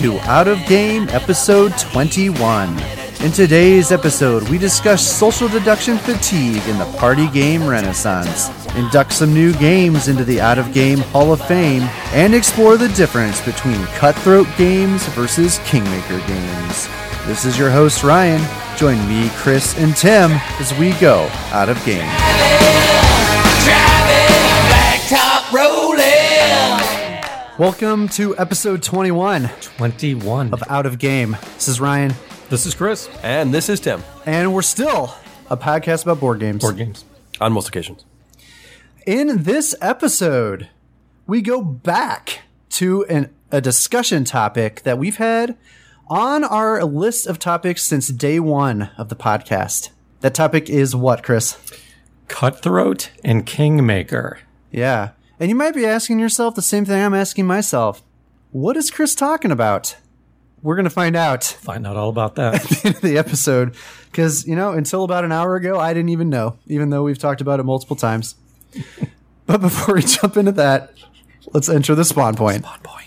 to Out of Game episode 21. In today's episode, we discuss social deduction fatigue in the party game renaissance, induct some new games into the Out of Game Hall of Fame, and explore the difference between cutthroat games versus Kingmaker games. This is your host, Ryan. Join me, Chris, and Tim as we go Out of Game. Welcome to episode 21 21. of Out of Game. This is Ryan, This is Chris. And this is Tim and we're still a podcast about board games. Board games. on most occasions. In this episode, we go back to an, a discussion topic that we've had on our list of topics since day one of the podcast. That topic is what, Chris? Cutthroat and Kingmaker. Yeah. And you might be asking yourself the same thing I'm asking myself. What is Chris talking about? We're going to find out Find out all about that. at the end of the episode. Because, you know, until about an hour ago, I didn't even know, even though we've talked about it multiple times. but before we jump into that, let's enter the spawn point. On point.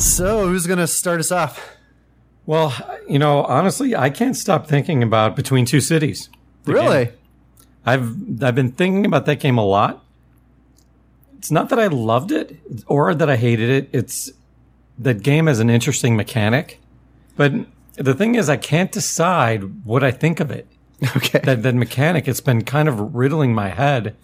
So, who's going to start us off? Well, you know, honestly, I can't stop thinking about Between Two Cities. Really? game. I've I've been thinking about that game a lot. It's not that I loved it or that I hated it. It's that game has an interesting mechanic, but the thing is, I can't decide what I think of it. Okay. that that mechanic it's been kind of riddling my head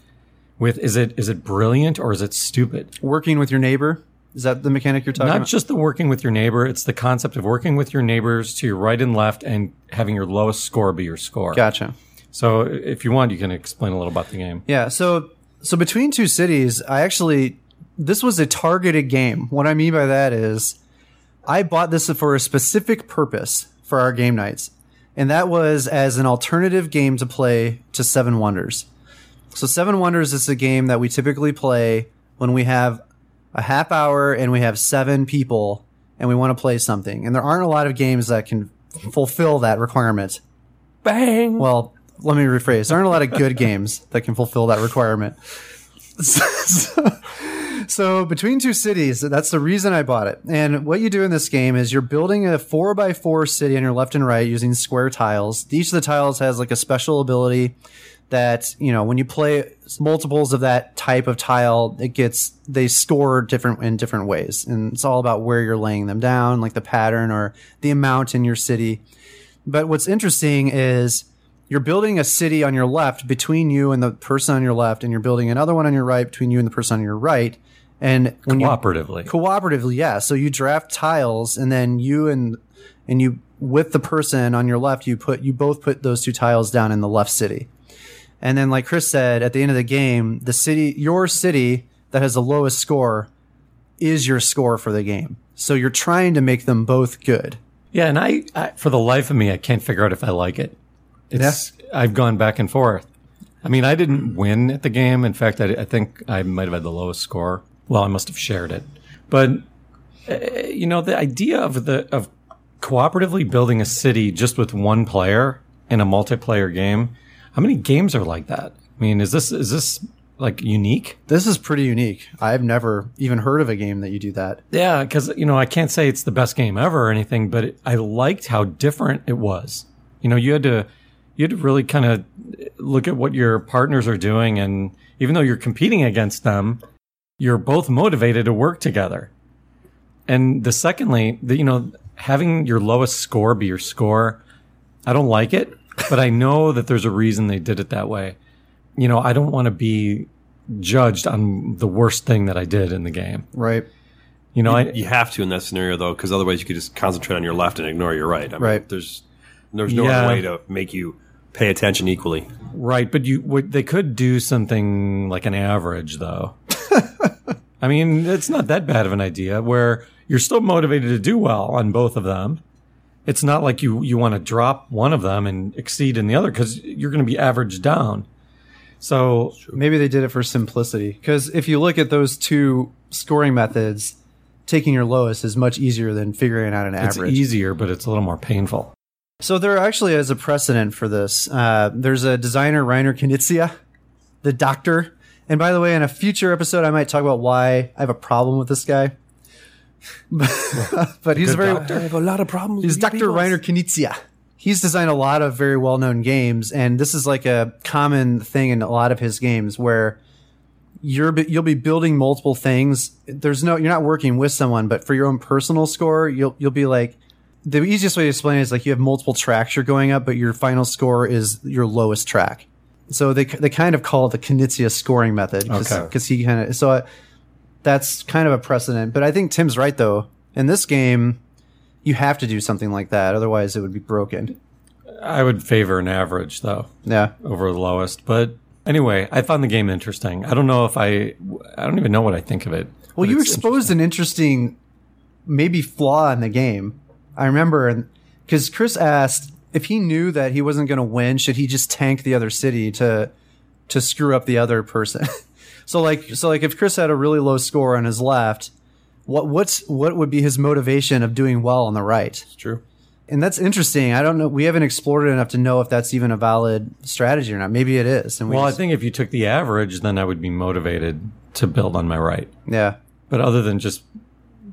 with is it is it brilliant or is it stupid Working with your neighbor? Is that the mechanic you're talking not about? Not just the working with your neighbor it's the concept of working with your neighbors to your right and left and having your lowest score be your score Gotcha. so if you want you can explain a little about the game Yeah. So, so between two cities, I actually this was a targeted game. What I mean by that is, I bought this for a specific purpose for our game nights, and that was as an alternative game to play to Seven Wonders. So, Seven Wonders is a game that we typically play when we have a half hour and we have seven people and we want to play something. And there aren't a lot of games that can fulfill that requirement. Bang! Well, let me rephrase. There aren't a lot of good games that can fulfill that requirement. So, so between two cities, that's the reason I bought it. And what you do in this game is you're building a four by four city on your left and right using square tiles. Each of the tiles has like a special ability that you know when you play multiples of that type of tile, it gets they score different in different ways, and it's all about where you're laying them down, like the pattern or the amount in your city. But what's interesting is you're building a city on your left between you and the person on your left, and you're building another one on your right between you and the person on your right. And when you cooperatively cooperatively, yeah. So you draft tiles, and then you and and you with the person on your left, you put you both put those two tiles down in the left city. And then, like Chris said, at the end of the game, the city, your city that has the lowest score, is your score for the game. So you're trying to make them both good. yeah and I, I for the life of me i can't figure out if i like it. It's i've gone back and forth. I mean i didn't win at the game. In fact i, I think i might have had the lowest score. Well i must have shared it. But uh, you know the idea of the of cooperatively building a city just with one player in a multiplayer game how many games are like that? I mean is this is this like unique? This is pretty unique. I've never even heard of a game that you do that. yeah because you know i can't say it's the best game ever or anything but it, i liked how different it was. You know you had to you had to really kind of look at what your partners are doing and even though you're competing against them you're both motivated to work together. And the secondly the, you know having your lowest score be your score i don't like it but i know that there's a reason they did it that way you know i don't want to be judged on the worst thing that i did in the game Right. you know I, you have to in that scenario though, because otherwise you could just concentrate on your left and ignore your right. I mean, Right. There's there's no Yeah. way to make you pay attention equally. Right, but you would they could do something like an average though. I mean, it's not that bad of an idea where you're still motivated to do well on both of them. It's not like you you want to drop one of them and exceed in the other cuz you're going to be averaged down. So, Maybe they did it for simplicity. Because if you look at those two scoring methods, taking your lowest is much easier than figuring out an it's average. easier but it's a little more painful. So there actually is a precedent for this. Uh, there's a designer, Reiner Knizia, the doctor. And by the way, in a future episode, I might talk about why I have a problem with this guy. but he's a very I have a lot of problems. He's Dr. people. Reiner Knizia. He's designed a lot of very well known games, and this is like a common thing in a lot of his games where you're you'll be building multiple things. There's no you're not working with someone, but for your own personal score, you'll you'll be like the easiest way to explain it is like you have multiple tracks you're going up, but your final score is your lowest track. So they they kind of call it the Knizia scoring method because Okay. he kind of so uh, that's kind of a precedent. But I think Tim's right though. In this game, you have to do something like that, otherwise it would be broken. I would favor an average though Yeah. over the lowest. But anyway, I found the game interesting. I don't know if I, I don't even know what I think of it. Well, you exposed an interesting, maybe flaw in the game. I remember, because Chris asked if he knew that he wasn't going to win, should he just tank the other city to to screw up the other person? so like, so like, if Chris had a really low score on his left, what what's what would be his motivation of doing well on the right? It's true. And that's interesting. I don't know. We haven't explored it enough to know if that's even a valid strategy or not. Maybe it is. And we Well, I think if you took the average, then I would be motivated to build on my right. yeah. But other than just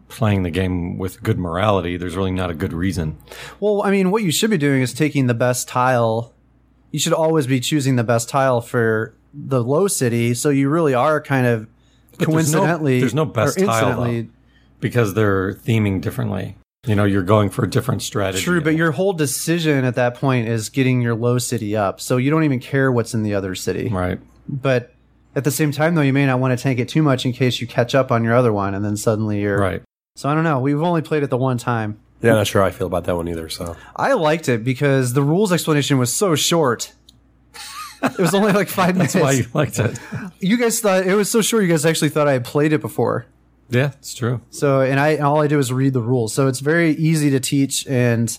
playing the game with good morality, there's really not a good reason. Well, I mean, what you should be doing is taking the best tile. You should always be choosing the best tile for the low city. So you really are kind of there's no- coincidentally, there's no best or tile, incidentally- because they're theming differently. You know, you're going for a different strategy. True, but your whole decision at that point is getting your low city up. So you don't even care what's in the other city. right. But at the same time, though, you may not want to tank it too much in case you catch up on your other one, and then suddenly you're Right. So I don't know. We've only played it the one time. Yeah, not sure how I feel about that one either. So I liked it because the rules explanation was so short. It was only like five minutes. That's why you liked it. you guys thought it was so short. You guys actually thought I had played it before. Yeah, it's true. So, and I and all I did was read the rules. So it's very easy to teach, and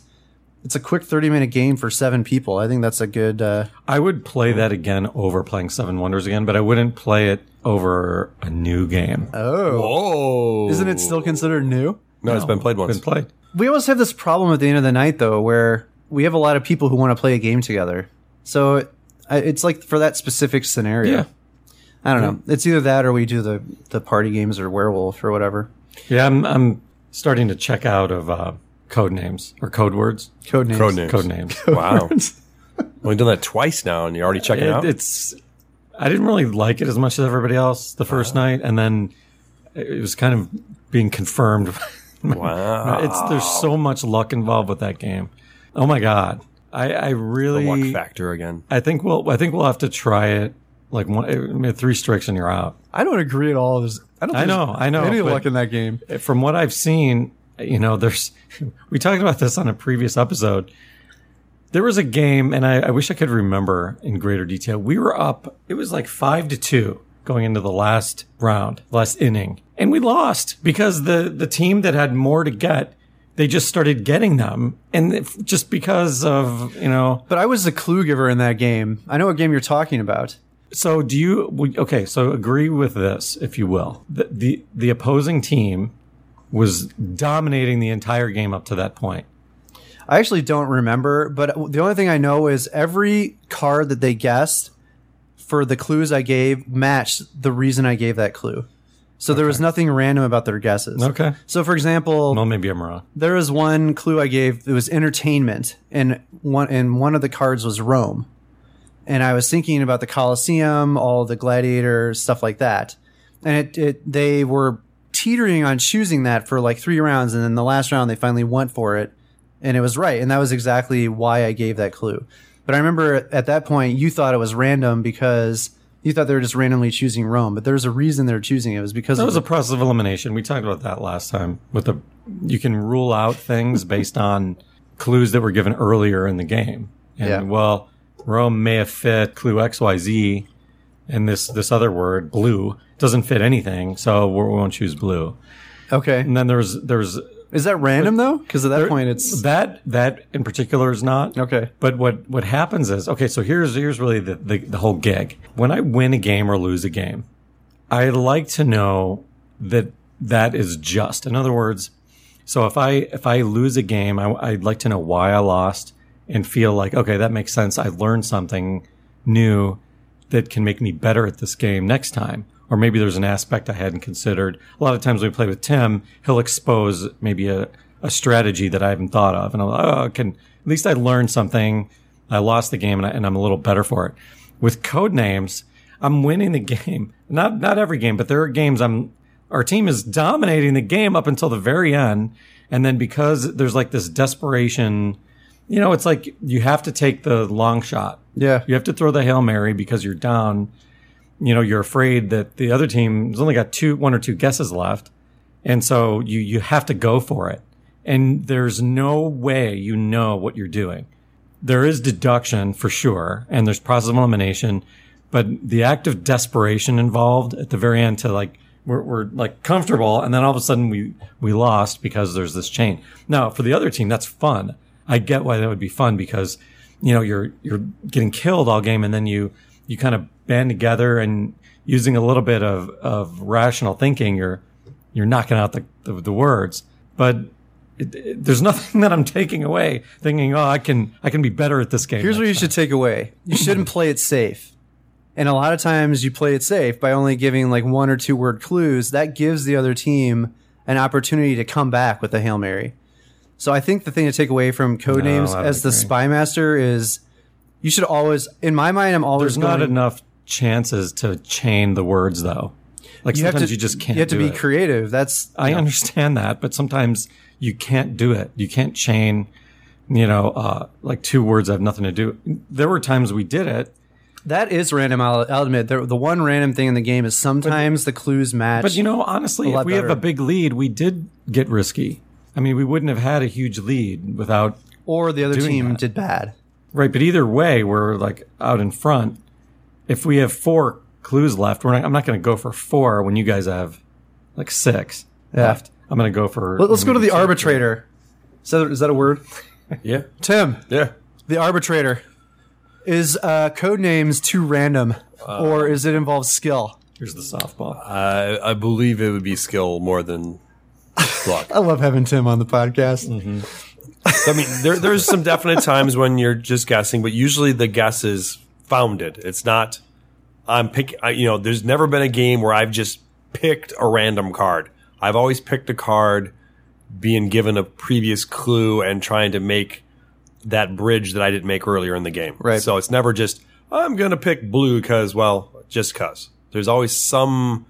it's a quick thirty minute game for seven people. I think that's a good. Uh, I would play that again over playing Seven Wonders again, but I wouldn't play it over a new game. oh, Whoa! isn't it still considered new? No, it's been played once. Been played. We always have this problem at the end of the night, though, where we have a lot of people who want to play a game together. So I- it's like for that specific scenario. Yeah. I don't know. It's either that or we do the the party games or werewolf or whatever. Yeah, I'm, I'm starting to check out of uh, code names or code words. Code names. Code names. Code names. Wow. We've done that twice now, and you're already checking It- out. it's I didn't really like it as much as everybody else the first night, and then it was kind of being confirmed. wow. it's there's so much luck involved with that game. Oh my god, I, I the really luck factor again. I think we'll I think we'll have to try it. Like one, I mean, three strikes and you're out. I don't agree at all. There's, I don't. I know, there's I know, Any luck in that game? Eh, from what I've seen, you know, there's we talked about this on a previous episode. There was a game, and I, I wish I could remember in greater detail. We were up; it was like five to two going into the last round, last inning, and we lost because the the team that had more to get, they just started getting them, and if, just because of you know. But I was the clue giver in that game. I know what game you're talking about. So do you? Okay, so agree with this, if you will. The the, the opposing team was dominating the entire game up to that point. I actually don't remember, but the only thing I know is every card that they guessed for the clues I gave matched the reason I gave that clue. So there was nothing random about their guesses. Okay. So for example, Well, maybe I'm wrong. there was one clue I gave. It was entertainment, and one and one of the cards was Rome. And I was thinking about the Colosseum, all the gladiators, stuff like that. And it, it they were teetering on choosing that for like three rounds, and then the last round they finally went for it, and it was right. And that was exactly why I gave that clue. But I remember at that point you thought it was random because you thought they were just randomly choosing Rome, but there's a reason they're choosing it. It was because That was the- a process of elimination. We talked about that last time. With the, you can rule out things based on clues that were given earlier in the game. And Yeah. well, Rome may have fit clue X, Y, Z, and this this other word, blue, doesn't fit anything, so we won't choose blue. okay. And then there's there's Is that random though? Because at that point it's that that in particular is not Okay. But what what happens is okay. So here's here's really the, the the whole gig. When I win a game or lose a game, I like to know that that is just. In other words, so if I if I lose a game, I, I'd like to know why I lost and feel like okay, that makes sense. I learned something new that can make me better at this game next time. Or maybe there's an aspect I hadn't considered. A lot of times when we play with Tim, he'll expose maybe a, a strategy that I haven't thought of. And I'm like, oh, can, at least I learned something. I lost the game and, I, and I'm a little better for it. With code names, I'm winning the game. Not, not every game, but there are games I'm, our team is dominating the game up until the very end. And then because there's like this desperation, you know, it's like you have to take the long shot. Yeah. You have to throw the Hail Mary because you're down. You know, you're afraid that the other team has only got two, one or two guesses left. And so you, you have to go for it. And there's no way you know what you're doing. There is deduction for sure. And there's process of elimination, but the act of desperation involved at the very end to like, we're, we're like comfortable. And then all of a sudden we, we lost because there's this chain. Now for the other team, that's fun. I get why that would be fun because, you know, you're, you're getting killed all game and then you, you kind of band together and using a little bit of, of rational thinking, you're, you're knocking out the, the, the words. But it, it, there's nothing that I'm taking away thinking, oh, I can, I can be better at this game. Here's what you should take away. You shouldn't play it safe. And a lot of times you play it safe by only giving like one or two word clues. That gives the other team an opportunity to come back with a Hail Mary. So I think the thing to take away from code No, as the agree. spy master is you should always in my mind I'm always There's not enough chances to chain the words though. Like you sometimes to you just can't you have to be it. creative. That's I understand that, but sometimes you can't do it. You can't chain, you know, uh, like two words have nothing to do. There were times we did it, that is random. I'll, I'll admit the, the one random thing in the game is sometimes the clues match. but you know, honestly, if we have a big lead, we did get risky. I mean, we wouldn't have had a huge lead without or the other team that. did bad. right. But either way, we're like out in front. If we have four clues left, we're not, I'm not going to go for four when you guys have like six Yeah. left. I'm going to go for. Let, us go to the arbitrator. Is that, is that a word? Yeah. Tim, Yeah. the arbitrator. Is uh, code names too random, or is it involves skill? Here's the softball. I, I believe it would be skill more than luck. I love having Tim on the podcast. I mean, there, there's some definite times when you're just guessing, but usually the guess is founded. It's not. I'm picking. You know, there's never been a game where I've just picked a random card. I've always picked a card, being given a previous clue and trying to make that bridge that I didn't make earlier in the game. Right. So it's never just I'm gonna pick blue because well, just cause. There's always some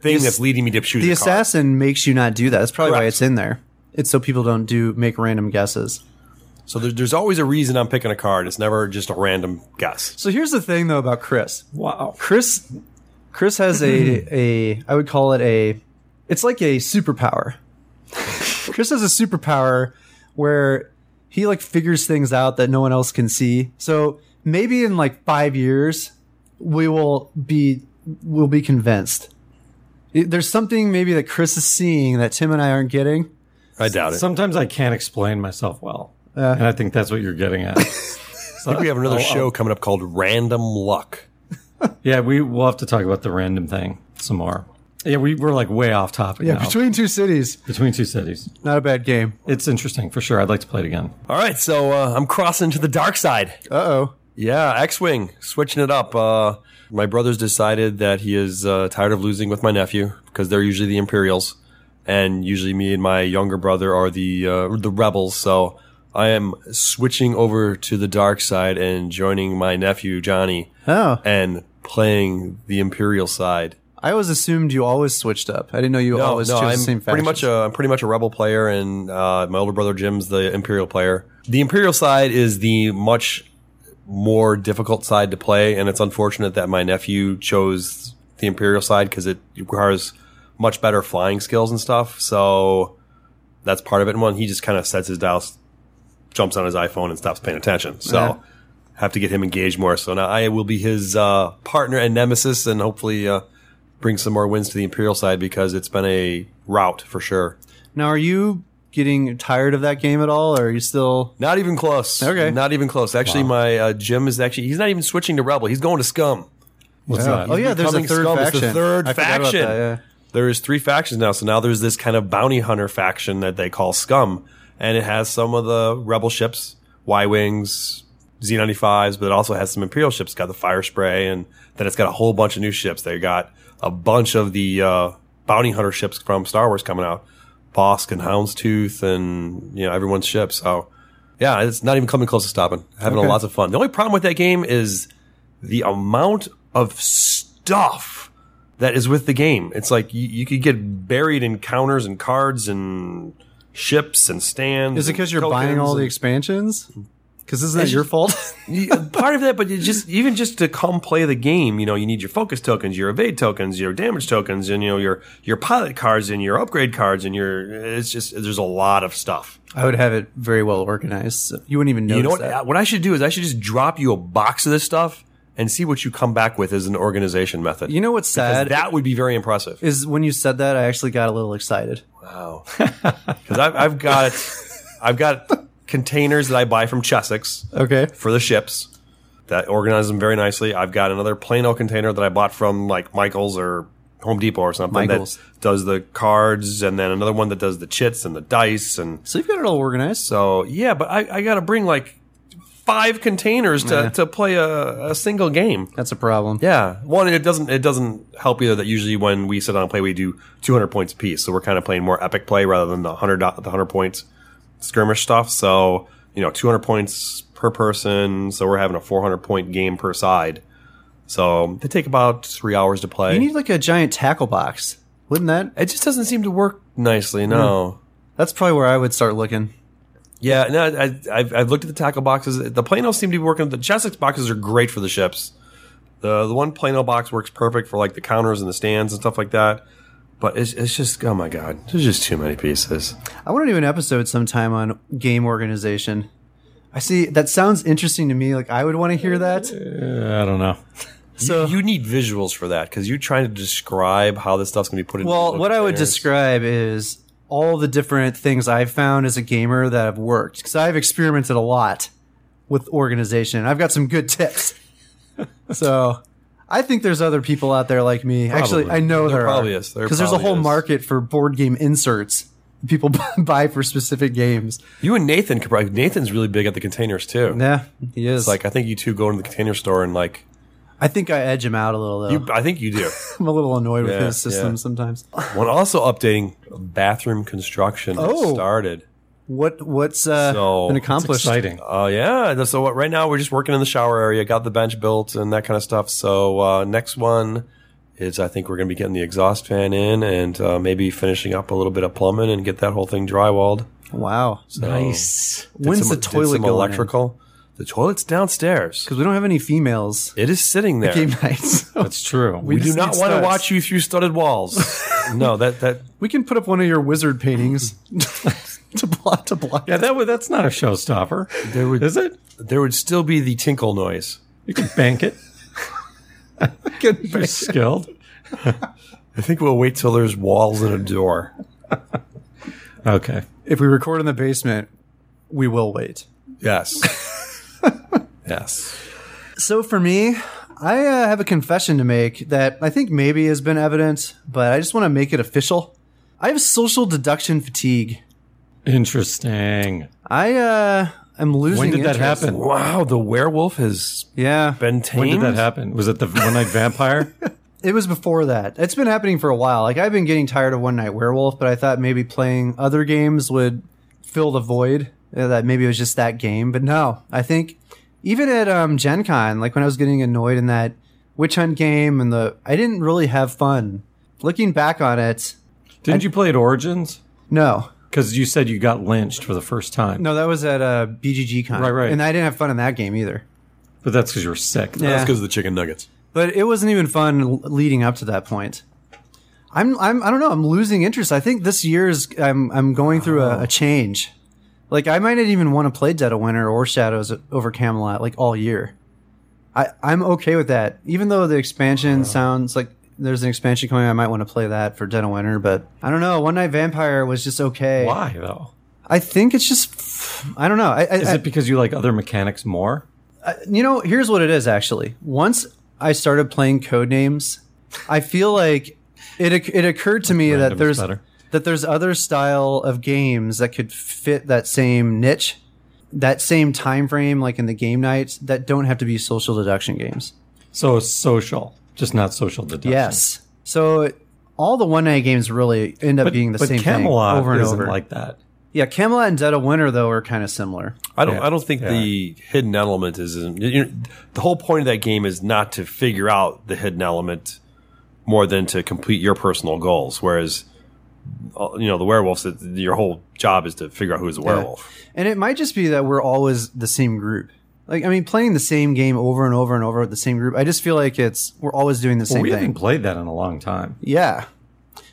thing that's leading me to choose The a card. assassin makes you not do that. That's probably why it's in there. It's so people don't do make random guesses. So there's, there's always a reason I'm picking a card. It's never just a random guess. So here's the thing though about Chris. Wow. Chris Chris has a a I would call it a it's like a superpower. Chris has a superpower where he like figures things out that no one else can see. So maybe in like 5 years we will be we'll be convinced. There's something maybe that Chris is seeing that Tim and I aren't getting. I doubt it. Sometimes I can't explain myself well, Uh. and I think that's what you're getting at. I think we have another I'll- show coming up called Random Luck. Yeah, we will have to talk about the random thing some more. Yeah, we we're like way off topic Yeah, now. between two cities. Between two cities, Not a bad game. it's interesting for sure. I'd like to play it again. All right, so uh, I'm crossing to the dark side. Uh-oh. Yeah, X-wing, switching it up. Uh, my brother's decided that he is uh, tired of losing with my nephew because they're usually the Imperials, and usually me and my younger brother are the uh, the rebels. So I am switching over to the dark side and joining my nephew Johnny Oh. and playing the Imperial side. I always assumed you always switched up. I didn't know you always chose I'm the same pretty much a I'm pretty much a rebel player, and uh, my older brother Jim's the imperial player. The imperial side is the much more difficult side to play, and it's unfortunate that my nephew chose the imperial side because it requires much better flying skills and stuff. So that's part of it. And one, he just kind of sets his dial, jumps on his iPhone, and stops paying attention. So. Yeah. Have to get him engaged more. So now I will be his uh, partner and nemesis, and hopefully uh, bring some more wins to the Imperial side because it's been a rout for sure. Now, are you getting tired of that game at all, or are you still? Not even close. Okay. Not even close. Actually, my uh, Jim is actually he's not even switching to Rebel. He's going to Scum. What's that? Oh yeah, there's a third scum. It's the faction. third I forgot about faction. that, yeah. There is three factions now. So now there's this kind of bounty hunter faction that they call Scum, and it has some of the Rebel ships, Y wings, Z95s, but it also has some Imperial ships. It's got the fire spray, and then it's got a whole bunch of new ships. They got a bunch of the uh, bounty hunter ships from Star Wars coming out, Bossk and Houndstooth, and you know everyone's ships. So yeah, it's not even coming close to stopping. Having Okay. lots of fun. The only problem with that game is the amount of stuff that is with the game. It's like you, you could get buried in counters and cards and ships and stands. Is it because you're buying all the expansions? Because isn't that your fault? part of that, but you just even just to come play the game, you know, you need your focus tokens, your evade tokens, your damage tokens, and you know your your pilot cards and your upgrade cards, and your it's just there's a lot of stuff. I would have it very well organized. So you wouldn't even notice You know what? that. What I should do is I should just drop you a box of this stuff and see what you come back with as an organization method. You know what's Because sad that would be very impressive. is when you said that, I actually got a little excited. Wow. Because I've, I've got I've got containers that I buy from Chessex. Okay. for the ships that organize them very nicely. I've got another Plano container that I bought from like Michaels or Home Depot or something Michaels. that does the cards, and then another one that does the chits and the dice. And So you've got it all organized. so, yeah, but I, I got to bring like five containers to, Yeah. to play a, a single game. That's a problem. Yeah, one it doesn't it doesn't help either that usually when we sit down and play we do 200 points a piece, so we're kind of playing more epic play rather than the 100 the 100 points skirmish stuff. So you know 200 points per person, so we're having a 400 point game per side. So they take about three hours to play. You need like a giant tackle box. Wouldn't that? it just doesn't seem to work nicely. No. Hmm. That's probably where I would start looking. Yeah, no, I, I've, I've looked at the tackle boxes. The Plano seem to be working. The Chessex boxes are great for the ships. The the one Plano box works perfect for like the counters and the stands and stuff like that. But it's, it's just oh my god, there's just too many pieces. I want to do an episode sometime on game organization. I see that sounds interesting to me. Like I would want to hear that. Uh, I don't know. So you need visuals for that because you're trying to describe how this stuff's gonna be put in. Well, little what I would describe is all the different things I've found as a gamer that have worked because I've experimented a lot with organization. I've got some good tips. so I think there's other people out there like me. Actually, I know There there, probably are is. There because there's a whole is. market for board game inserts people buy for specific games. You and Nathan could probably. Nathan's really big at the containers too. Yeah, he is. It's like I think you two go into the container store and like I think I edge him out a little though. you. I think you do. I'm a little annoyed with Yeah, his system yeah. sometimes. One also updating bathroom construction has Oh. started. What what's uh, So, been accomplished? Exciting. Oh yeah. So what, right now we're just working in the shower area, got the bench built and that kind of stuff. So uh, next one is I think we're going to be getting the exhaust fan in and uh, maybe finishing up a little bit of plumbing and get that whole thing drywalled. Wow. Nice. Did When's some- the did toilet some going in? electrical? The toilet's downstairs. Because we don't have any females It is sitting there. game nights. That's true. we do just not need want to studs. watch you through studded walls. no, that that we can put up one of your wizard paintings to block to block. yeah, that would, that's not a showstopper. there would Is it? there would still be the tinkle noise. You can bank it. You're skilled. I think we'll wait till there's walls and a door. Okay. if we record in the basement, we will wait. Yes. Yes. So for me, I uh, have a confession to make that I think maybe has been evident, but I just want to make it official. I have social deduction fatigue. Interesting. I uh, am losing. When did that happen? Wow, the werewolf has Yeah, been tamed. When did that happen? Was it the one night vampire? It was before that. It's been happening for a while. Like I've been getting tired of One Night Werewolf, but I thought maybe playing other games would fill the void. uh, That maybe it was just that game, but no. I think even at um, Gen Con, like when I was getting annoyed in that witch hunt game, and the I didn't really have fun. Looking back on it, Didn't you play at Origins? no, Because you said you got lynched for the first time. no, that was at uh, BGG Con, Right, right. and I didn't have fun in that game either. But that's because you were sick. Yeah. That's because of the chicken nuggets. but it wasn't even fun l- leading up to that point. I'm, I'm, I don't know. I'm losing interest. I think this year's, I'm, I'm going through a, a change. Like I might not even want to play Dead of Winter or Shadows over Camelot like all year. I, I'm okay with that. Even though the expansion uh-huh. sounds like there's an expansion coming, I might want to play that for Dead of Winter. But I don't know. One Night Vampire was just okay. Why though? I think it's just, I don't know. I, I, Is it because you like other mechanics more? you know, here's what it is actually. Once I started playing code names, I feel like it it occurred to me that there's better. That there's other style of games that could fit that same niche that same time frame, like in the game nights, that don't have to be social deduction games. So social, just not social deduction. Yes. So all the one night games really end up but, being the but same Camelot thing over and isn't over. like that. yeah, Camelot and Dead of Winter though are kind of similar. I don't. Yeah. I don't think Yeah. the hidden element is. You know, the whole point of that game is not to figure out the hidden element more than to complete your personal goals. Whereas, Uh, you know, the werewolves, it- your whole job is to figure out who's a werewolf. And it might just be that we're always the same group. Like I mean, playing the same game over and over and over with the same group. I just feel like it's we're always doing the Well, same we thing. haven't played that in a long time. Yeah.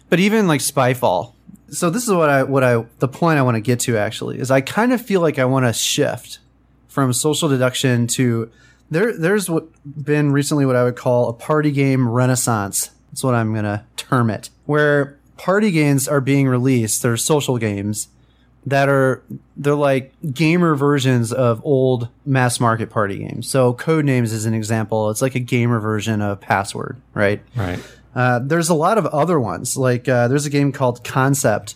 But even like Spyfall. So this is what I what I the point I want to get to actually is I kind of feel like I want to shift from social deduction to there there's what been recently what I would call a party game renaissance. That's what I'm going to term it. Where party games are being released, they're social games that are they're like gamer versions of old mass market party games. So Codenames is an example. It's like a gamer version of Password, right? Right. Uh, there's a lot of other ones. Like uh, there's a game called Concept,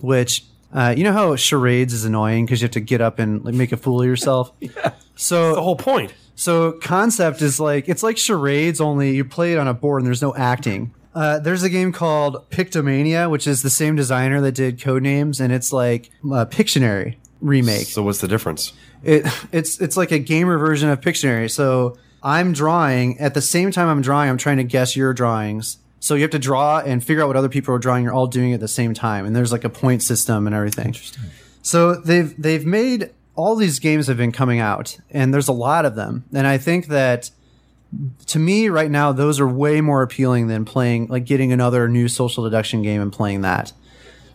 which uh, you know how charades is annoying because you have to get up and like, make a fool of yourself. yeah. So The whole point. so concept is like it's like charades, only you play it on a board and there's no acting. Uh, there's a game called Pictomania, which is the same designer that did Codenames, and it's like a Pictionary remake. So what's the difference? It it's it's like a gamer version of Pictionary. So I'm drawing at the same time I'm drawing, I'm trying to guess your drawings. So you have to draw and figure out what other people are drawing. You're all doing it at the same time, and there's like a point system and everything. Interesting. So they've they've made all these games have been coming out, and there's a lot of them. And I think that to me right now, those are way more appealing than playing like getting another new social deduction game and playing that.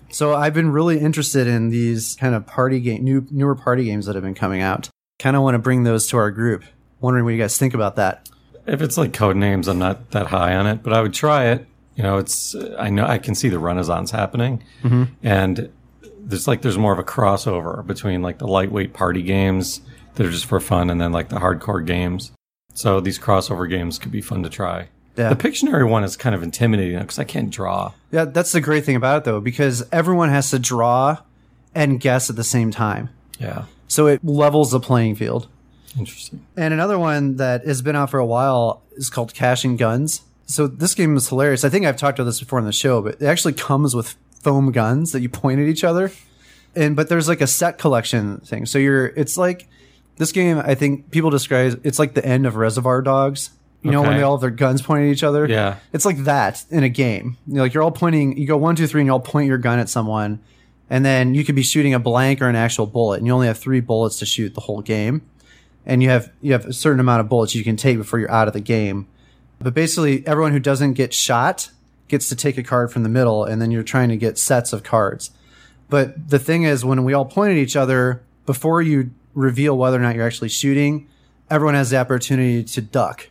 So I've been really interested in these kind of party game, new newer party games that have been coming out. Kind of want to bring those to our group. Wondering what you guys think about that. If it's like code names, I'm not that high on it, but I would try it. You know, it's I know I can see the renaissance happening, mm-hmm. and there's like there's more of a crossover between like the lightweight party games that are just for fun, and then like the hardcore games. So these crossover games could be fun to try. Yeah. The Pictionary one is kind of intimidating because I can't draw. Yeah, that's the great thing about it though, because everyone has to draw and guess at the same time. Yeah, So it levels the playing field. interesting. And another one that has been out for a while is called Cash and Guns. So this game is hilarious. I think I've talked about this before on the show, but it actually comes with foam guns that you point at each other. And but there's like a set collection thing. So you're it's like this game I think people describe it's like the end of Reservoir Dogs. You know when they all have their guns pointed at each other? Yeah. It's like that in a game. You're like you're all pointing you go one, two, three, and you all point your gun at someone. And then you could be shooting a blank or an actual bullet, and you only have three bullets to shoot the whole game and you have you have a certain amount of bullets you can take before you're out of the game. But basically, everyone who doesn't get shot gets to take a card from the middle, and then you're trying to get sets of cards. But the thing is, when we all point at each other before you reveal whether or not you're actually shooting, everyone has the opportunity to duck,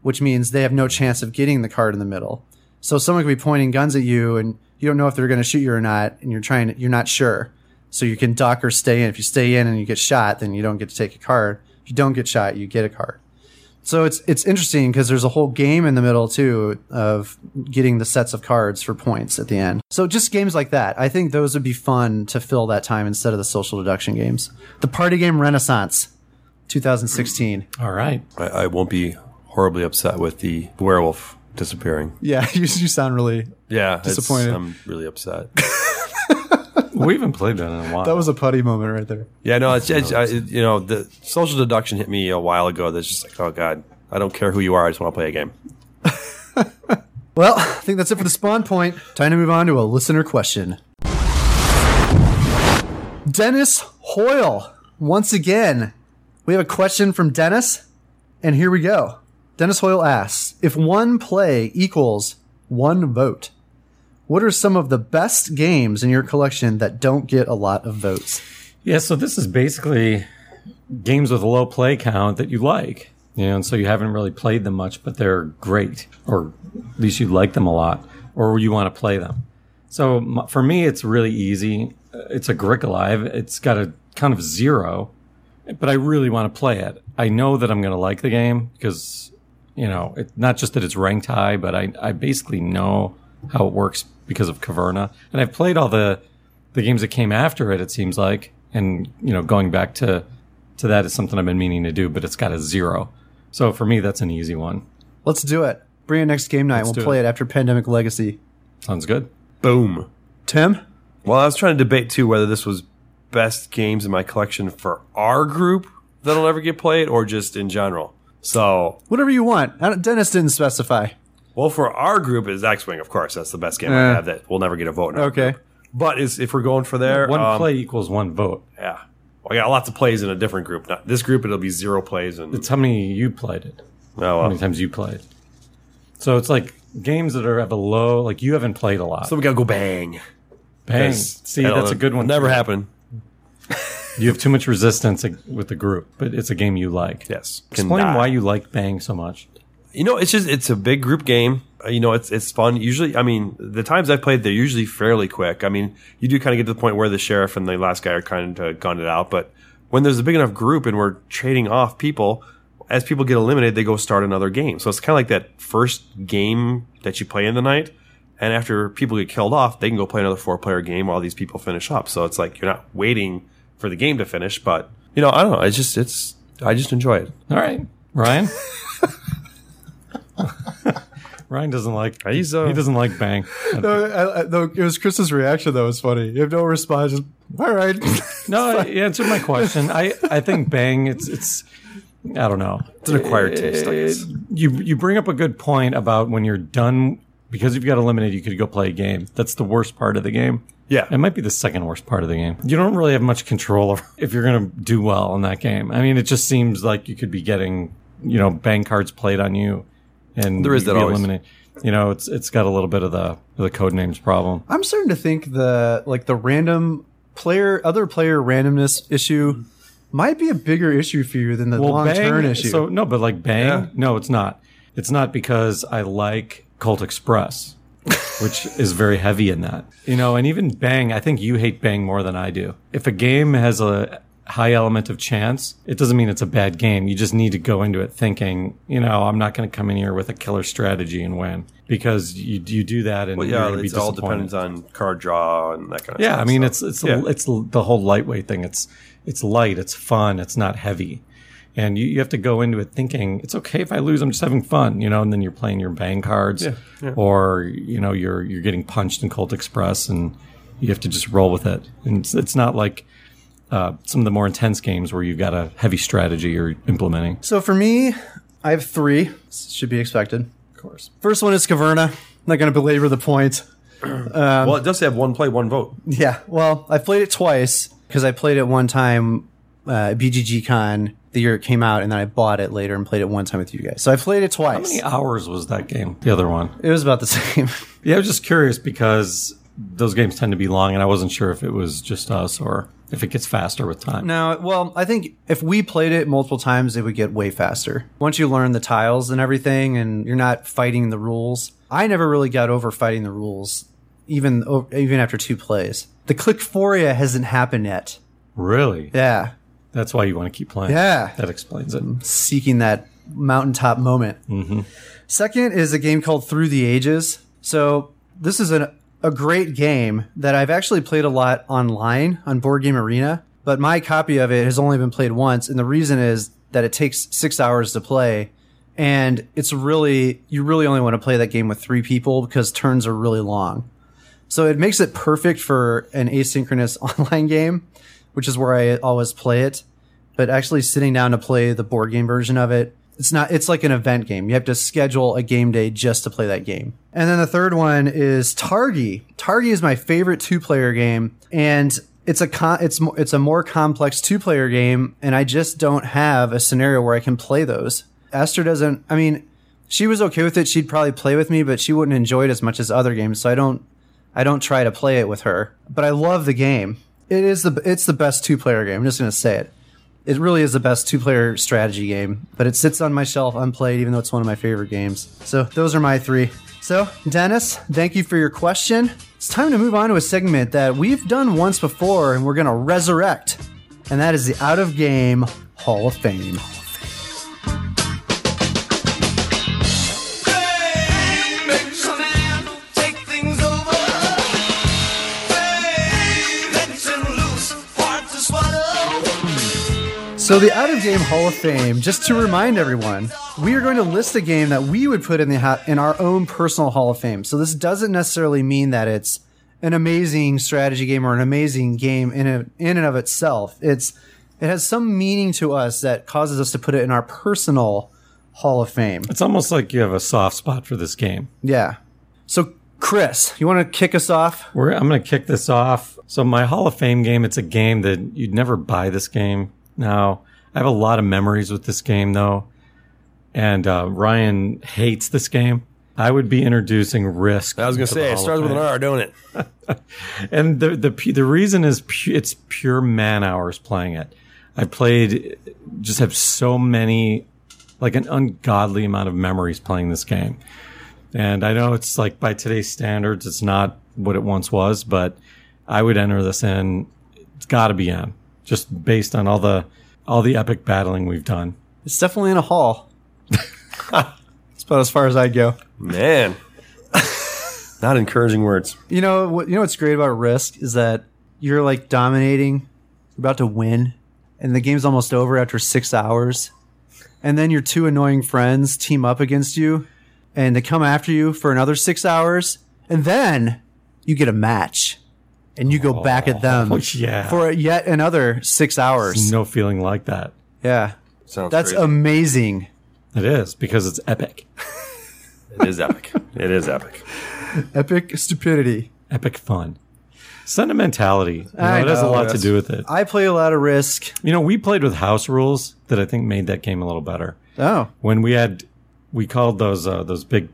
which means they have no chance of getting the card in the middle. So someone could be pointing guns at you, and you don't know if they're going to shoot you or not, and you're trying to, you're not sure. So you can duck or stay in. If you stay in and you get shot, then you don't get to take a card. If you don't get shot, you get a card. So it's it's interesting because there's a whole game in the middle too of getting the sets of cards for points at the end. So just games like that, I think those would be fun to fill that time instead of the social deduction games. The party game renaissance, 2016. All right. I, I won't be horribly upset with the werewolf disappearing. Yeah, you, you sound really. Yeah, Disappointed. I'm really upset. We haven't played that in a while. That was a putty moment right there. Yeah, no, it's, it's I, it- you know the social deduction hit me a while ago. That's just like, oh god, I don't care who you are. I just want to play a game. Well, I think that's it for the spawn point. Time to move on to a listener question. Dennis Hoyle, once again, we have a question from Dennis, and here we go. Dennis Hoyle asks If one play equals one vote, what are some of the best games in your collection that don't get a lot of votes? Yeah, so this is basically games with a low play count that you like. You know, and so you haven't really played them much, but they're great, or at least you like them a lot, or you want to play them. So for me, it's really easy. Uh, It's Agricola. It's got a kind of zero, but I really want to play it. I know that I'm going to like the game because, you know, it, not just that it's ranked high, but I, I basically know how it works because of Caverna. And I've played all the, the games that came after it, it seems like. And, you know, going back to to that is something I've been meaning to do, but it's got a zero. So for me, that's an easy one. Let's do it. Bring it next game night. Let's we'll play it. it after Pandemic Legacy. Sounds good. Boom. Tim? Well, I was trying to debate too whether this was best games in my collection for our group that'll ever get played or just in general. So, Whatever you want. Dennis didn't specify. Well, for our group is X Wing, of course. That's the best game. I have that we'll never get a vote. In our Okay. group. But is, if we're going for there, One um, play equals one vote. yeah. Well, I got lots of plays in a different group. Not this group, it'll be zero plays. And It's how many you played it. oh, How well. many times you played. So it's like games that are have a low, like you haven't played a lot. so we gotta go bang. Bang. 'Cause See, it'll that's a good one. Never happen. You have too much resistance with the group, but it's a game you like. Yes. Explain die. why you like Bang so much. You know, it's just it's a big group game. Uh, You know, it's it's fun. Usually, I mean, the times I've played, they're usually fairly quick. I mean, you do kind of get to the point where the sheriff and the last guy are kind of gunned it out. But when there's a big enough group and we're trading off people, as people get eliminated, they go start another game. So it's kind of like that first game that you play in the night. And after people get killed off, they can go play another four player game while these people finish up. So it's like you're not waiting for the game to finish, but you know, I don't know. It's just it's I just enjoy it. All right, Ryan. Ryan doesn't like. He's, uh, he doesn't like Bang. No, I, I, no, it was Chris's reaction that was funny. You have no response. Just, all right. No, he answered my question. I, I think Bang. It's it's. I don't know. It's an acquired taste, I guess. You you bring up a good point about when you're done because if you got eliminated, you could go play a game. That's the worst part of the game. Yeah. It might be the second worst part of the game. You don't really have much control over if you're going to do well in that game. I mean, it just seems like you could be getting, you know, bang cards played on you, and There is that be always. You know, it's it's got a little bit of the the code names problem. I'm starting to think the like the random player, other player randomness issue might be a bigger issue for you than the long Bang- turn issue. So no, but like Bang, Yeah. no, it's not. It's not because I like Colt Express, which is very heavy in that. You know, and even Bang, I think you hate Bang more than I do. If a game has a high element of chance, it doesn't mean it's a bad game. You just need to go into it thinking, you know, I'm not going to come in here with a killer strategy and win because you you do that and Well, you're yeah, be it's all depends on card draw and that kind of Yeah, stuff. I mean, so- it's it's yeah. it's the whole lightweight thing. It's it's light, it's fun, it's not heavy, and you, you have to go into it thinking it's okay if I lose. I'm just having fun, you know. And then you're playing your bang cards, or you know you're you're getting punched in Colt Express, and you have to just roll with it. And it's, it's not like uh, some of the more intense games where you've got a heavy strategy you're implementing. So for me, I have three. Should be expected. Of course, First one is Caverna. I'm not going to belabor the point. well, it does have one play, one vote. Yeah. Well, I played it twice because I played it one time uh, BGG Con the year it came out, and then I bought it later and played it one time with you guys. So I played it twice. how many hours was that game? The other one. It was about the same. Yeah, I was just curious because those games tend to be long, and I wasn't sure if it was just us or if it gets faster with time. No, well, I think if we played it multiple times, it would get way faster. Once you learn the tiles and everything, and you're not fighting the rules. I never really got over fighting the rules, even even after two plays. The clickphoria hasn't happened yet. Really? Yeah, That's why you want to keep playing. Yeah. That explains it. seeking that mountaintop moment. Mm-hmm. Second is a game called Through the Ages. So this is an, a great game that I've actually played a lot online on Board Game Arena, but my copy of it has only been played once, and the reason is that it takes six hours to play. And it's really, you really only want to play that game with three people because turns are really long. So it makes it perfect for an asynchronous online game, which is where I always play it. But actually sitting down to play the board game version of it, it's not, it's like an event game. You have to schedule a game day just to play that game. And then the third one is Targi. Targi is my favorite two player game. And it's a con- it's mo- it's a more complex two player game, and I just don't have a scenario where I can play those. Esther doesn't. I mean, she was okay with it. She'd probably play with me, but she wouldn't enjoy it as much as other games. So I don't I don't try to play it with her. But I love the game. It is the it's the best two player game. I'm just gonna say it. It really is the best two player strategy game. But it sits on my shelf unplayed, even though it's one of my favorite games. So those are my three. So Dennis, thank you for your question. It's time to move on to a segment that we've done once before, and we're gonna resurrect, and that is the out of game Hall of Fame. So, the Out of Game Hall of Fame, just to remind everyone, we are going to list a game that we would put in the ha- in our own personal Hall of Fame. So, this doesn't necessarily mean that it's an amazing strategy game or an amazing game in a, in and of itself. It's it has some meaning to us that causes us to put it in our personal Hall of Fame. It's almost like you have a soft spot for this game. Yeah. So, Chris, you want to kick us off? We're, I'm going to kick this off. So my Hall of Fame game, it's a game that you'd never buy this game. Now, I have a lot of memories with this game though. And uh, Ryan hates this game. I would be introducing Risk. I was going to say, it starts with an R, don't it? And the the the reason is pu- it's pure man hours playing it. I played just have so many like an ungodly amount of memories playing this game. And I know it's like by today's standards it's not what it once was, but I would enter this in it's got to be in just based on all the all the epic battling we've done. It's definitely in a hall. It's about as far as I'd go. Man. Not encouraging words. You know what? You know what's great about Risk is that you're like dominating, you're about to win, and the game's almost over after six hours, and then your two annoying friends team up against you, and they come after you for another six hours, and then you get a match, and you go back at them Oh, yeah. for yet another six hours. No feeling like that. Yeah, Sounds that's crazy. amazing. It is because it's epic. it is epic. It is epic. Epic stupidity. Epic fun. Sentimentality. You know, I it has a know, lot to do with it. I play a lot of Risk. You know, we played with house rules that I think made that game a little better. Oh, When we had, we called those uh, those big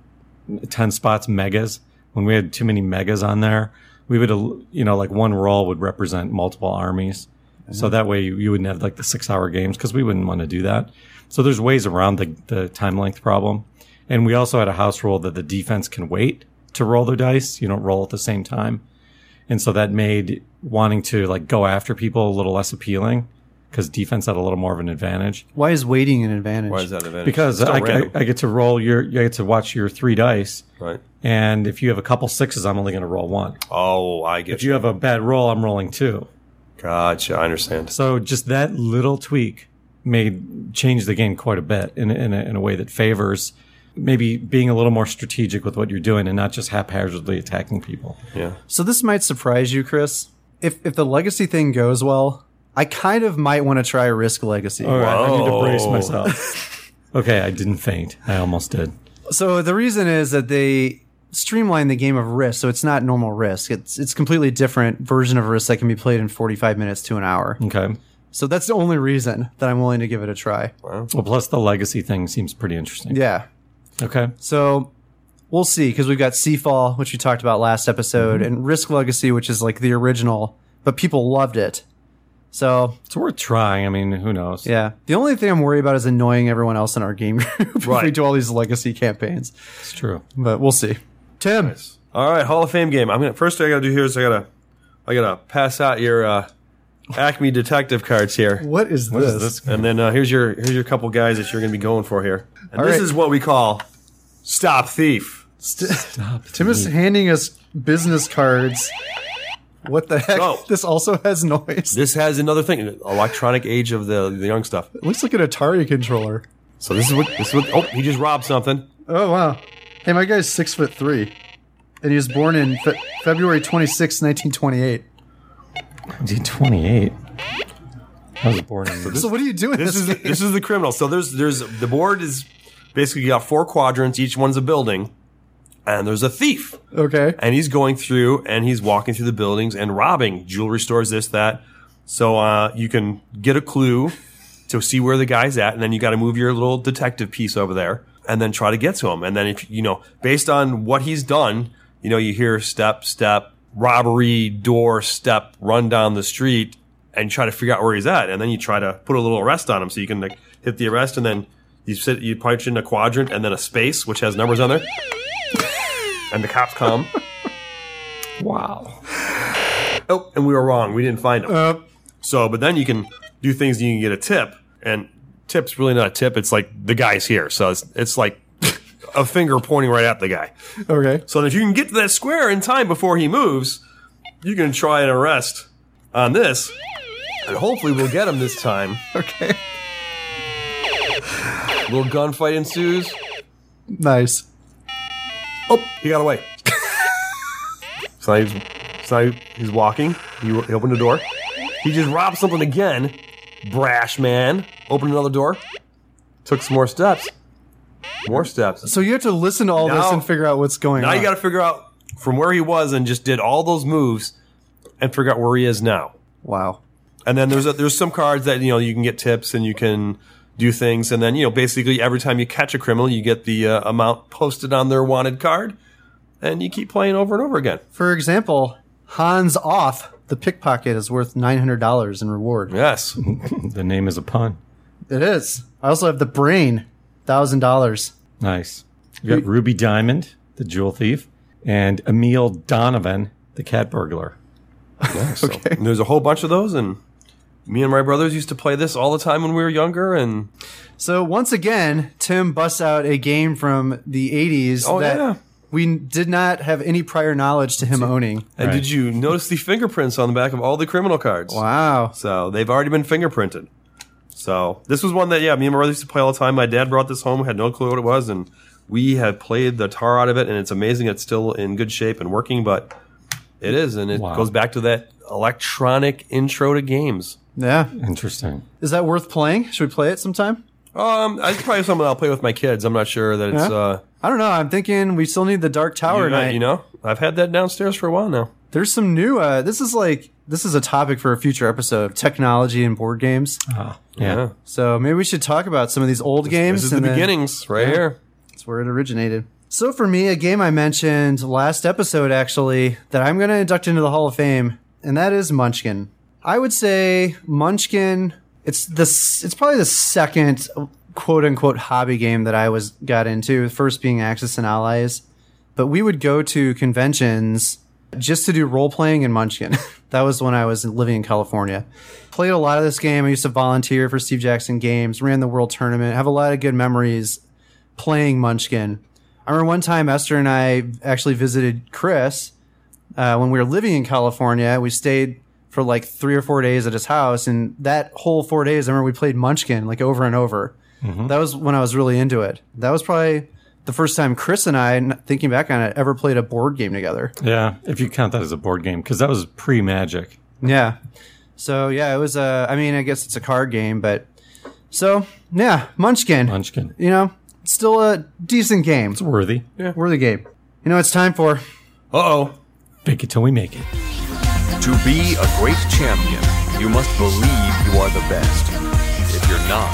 ten spots megas. When we had too many megas on there, we would, you know, like one roll would represent multiple armies. So mm-hmm. that way you, you wouldn't have like the six hour games because we wouldn't want to do that. So there's ways around the, the time length problem. And we also had a house rule that the defense can wait to roll their dice. You don't roll at the same time. And so that made wanting to like go after people a little less appealing because defense had a little more of an advantage. why is waiting an advantage? Why is that an advantage? Because I, I, I get to roll your, I get to watch your three dice. right? And if you have a couple sixes, I'm only going to roll one. Oh, I get If you have a bad roll, I'm rolling two. Gotcha. I understand. So just that little tweak made change the game quite a bit in, a- in, a, in a way that favors maybe being a little more strategic with what you're doing and not just haphazardly attacking people. Yeah. So this might surprise you, Chris. If if the legacy thing goes well, I kind of might want to try Risk Legacy. All right, I need to brace Whoa. myself. okay, I didn't faint. I almost did. So the reason is that they streamline the game of Risk, so it's not normal Risk. It's it's completely different version of Risk that can be played in 45 minutes to an hour. Okay. So that's the only reason that I'm willing to give it a try. Well, plus the legacy thing seems pretty interesting. Yeah. Okay. So we'll see because we've got Seafall, which we talked about last episode, mm-hmm. and Risk Legacy, which is like the original, but people loved it. So It's worth trying. I mean, who knows? yeah, the only thing I'm worried about is annoying everyone else in our game group if we Right. do all these legacy campaigns. It's true. But we'll see. Tim, All right, Hall of Fame game. I'm gonna first thing I gotta do here is I gotta I gotta pass out your uh, Acme detective cards here, what is What this? is this? and then uh, here's your here's your couple guys that you're gonna be going for here. And All this right. is what we call stop thief. Stop. Tim is handing us business cards. What the heck? So- this also has noise. This has another thing, electronic age of the the young stuff. It looks like an Atari controller. So this is what this is what. Oh, he just robbed something. Oh wow! Hey, my guy's six foot three, and he was born in fe- February 26, 1928. 1928. I was born in. So what are you doing? This is the, this is the criminal. So there's there's the board is basically you got four quadrants. Each one's a building, and there's a thief. okay. and he's going through and he's walking through the buildings and robbing jewelry stores, this, that. So uh, you can get a clue to see where the guy's at, and then you got to move your little detective piece over there and then try to get to him. And then if you know, based on what he's done, you know, you hear step, step, robbery, door, step, run down the street, and try to figure out where he's at, and then you try to put a little arrest on him, so you can like hit the arrest, and then you sit, you punch in a quadrant and then a space which has numbers on there, and the cops come. Wow. Oh, and we were wrong. We didn't find him. Uh, So, but then you can do things. You can get a tip, and tip's really not a tip. It's like the guy's here, so it's it's like a finger pointing right at the guy. okay. So if you can get to that square in time before he moves, you can try an arrest on this. And hopefully we'll get him this time. Okay. little gunfight ensues. Nice. Oh, he got away. so now he's, so now he's walking. He, he opened the door. He just robbed something again. Brash man. Opened another door. Took some more steps. More steps. So you have to listen to all this and figure out what's going on. Now on. you got to figure out from where he was and just did all those moves and figure out where he is now. wow. And then there's a, there's some cards that you know you can get tips and you can do things, and then you know basically every time you catch a criminal, you get the uh, amount posted on their wanted card, and you keep playing over and over again. For example, Hans Off, the pickpocket, is worth nine hundred dollars in reward. Yes, The name is a pun. It is. I also have the brain, thousand dollars. Nice. You got Ruby Diamond, the jewel thief, and Emil Donovan, the cat burglar. okay. There's a whole bunch of those, and me and my brothers used to play this all the time when we were younger, and So once again, Tim busts out a game from the '80s Oh, that yeah. we did not have any prior knowledge to him owning. and Right. did you notice the fingerprints on the back of all the criminal cards? Wow. So they've already been fingerprinted. So this was one that yeah, me and my brother used to play all the time. My dad brought this home, had no clue what it was, and we have played the tar out of it, and it's amazing. It's still in good shape and working, but it is, and it Wow. goes back to that electronic intro to games. Yeah. Interesting. Is that worth playing? Should we play it sometime? Um, it's probably something I'll play with my kids. I'm not sure that it's Yeah? uh, I don't know. I'm thinking we still need the Dark Tower you, know, night. you know, I've had that downstairs for a while now. There's some new. Uh, this is like this is a topic for a future episode of technology and board games. Ah, yeah. So maybe we should talk about some of these old games. This is the then- beginnings right here. That's where it originated. So for me, a game I mentioned last episode actually that I'm going to induct into the Hall of Fame, and that is Munchkin. I would say Munchkin. It's the it's probably the second quote unquote hobby game that I was got into. First being Axis and Allies, but we would go to conventions just to do role playing in Munchkin. that was when I was living in California. Played a lot of this game. I used to volunteer for Steve Jackson Games, ran the World Tournament. Have a lot of good memories playing Munchkin. I remember one time Esther and I actually visited Chris uh, when we were living in California. We stayed for like three or four days at his house, and that whole four days, I remember we played Munchkin like over and over. That was when I was really into it. That was probably the first time Chris and I, thinking back on it, ever played a board game together. Yeah, if you count that as a board game, because that was pre Magic. Yeah. So yeah, it was a. I mean, I guess it's a card game, but so yeah, Munchkin. Munchkin. You know, it's still a decent game. It's worthy. Yeah, worthy game. You know, it's time for. Uh oh. Fake it till we make it. To be a great champion, you must believe you are the best. If you're not,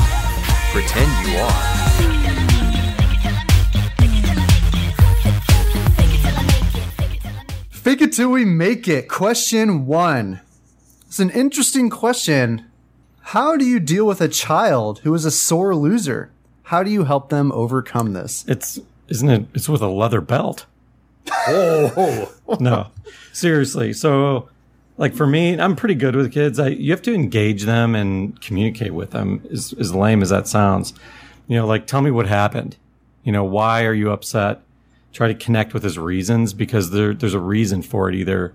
pretend you are. Fake it till we make it. Question one. It's an interesting question. How do you deal with a child who is a sore loser? How do you help them overcome this? It's isn't it? It's with a leather belt. Oh. no, seriously. So, like for me, I'm pretty good with kids. I you have to engage them and communicate with them. As as lame as that sounds, you know, like tell me what happened. You know, why are you upset? Try to connect with his reasons because there there's a reason for it. Either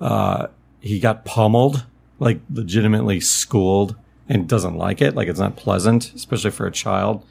uh, he got pummeled, like legitimately schooled, and doesn't like it, like it's not pleasant, especially for a child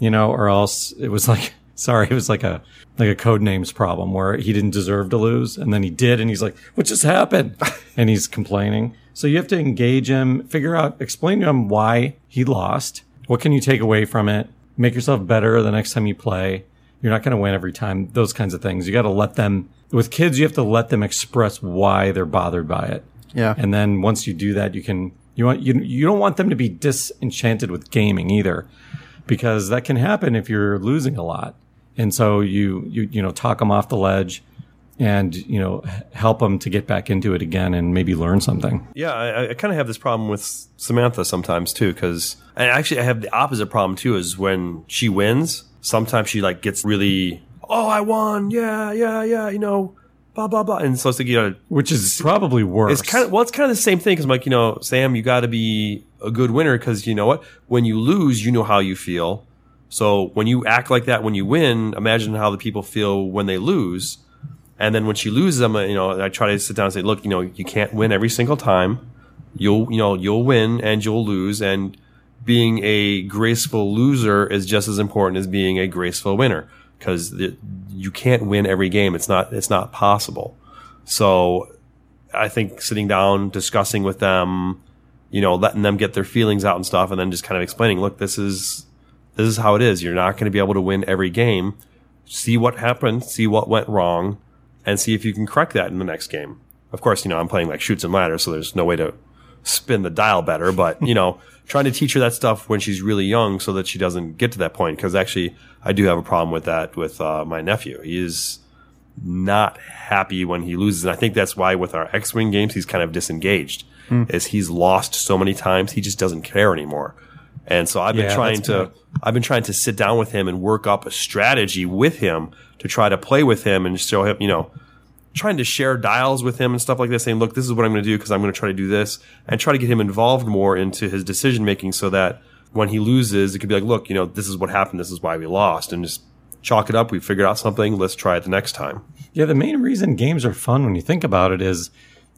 you know, or else it was like, sorry, it was like a, like a Codenames problem where he didn't deserve to lose and then he did. And he's like, what just happened? and he's complaining. So you have to engage him, figure out, explain to him why he lost. What can you take away from it? Make yourself better the next time you play. You're not going to win every time. Those kinds of things. You got to let them, with kids, you have to let them express why they're bothered by it. Yeah. And then once you do that, you can you want you you don't want them to be disenchanted with gaming either, because that can happen if you're losing a lot. And so you you you know talk them off the ledge, and you know help them to get back into it again and maybe learn something. Yeah, I, I kind of have this problem with Samantha sometimes too, because and actually I have the opposite problem too. Is when she wins, sometimes she like gets really, oh, I won, yeah, yeah, yeah, you know, blah blah blah, and so it's like you know, Which is probably worse. it's kind of well, it's kind of the same thing because I'm like, you know, Sam, you got to be a good winner because you know what, when you lose, you know how you feel. So when you act like that when you win, imagine how the people feel when they lose. And then when she loses, I'm, you know, I try to sit down and say, look, you know, you can't win every single time. You'll, you know, you'll win and you'll lose and being a graceful loser is just as important as being a graceful winner because you can't win every game. It's not, it's not possible. So I think sitting down, discussing with them, you know, letting them get their feelings out and stuff, and then just kind of explaining, look, this is this is how it is. You're not going to be able to win every game. See what happened, see what went wrong, and see if you can correct that in the next game. Of course, you know, I'm playing like Chutes and Ladders, so there's no way to spin the dial better, but you know, trying to teach her that stuff when she's really young so that she doesn't get to that point. Cause actually I do have a problem with that with, uh, my nephew. He is not happy when he loses. And I think that's why with our X-Wing games, he's kind of disengaged mm. is he's lost so many times. He just doesn't care anymore. And so I've been yeah, trying to, I've been trying to sit down with him and work up a strategy with him to try to play with him and show him, you know, trying to share dials with him and stuff like this, saying, look, this is what I'm going to do because I'm going to try to do this and try to get him involved more into his decision making so that when he loses, it could be like, look, you know, this is what happened. This is why we lost and just chalk it up. We figured out something. Let's try it the next time. Yeah. The main reason games are fun when you think about it is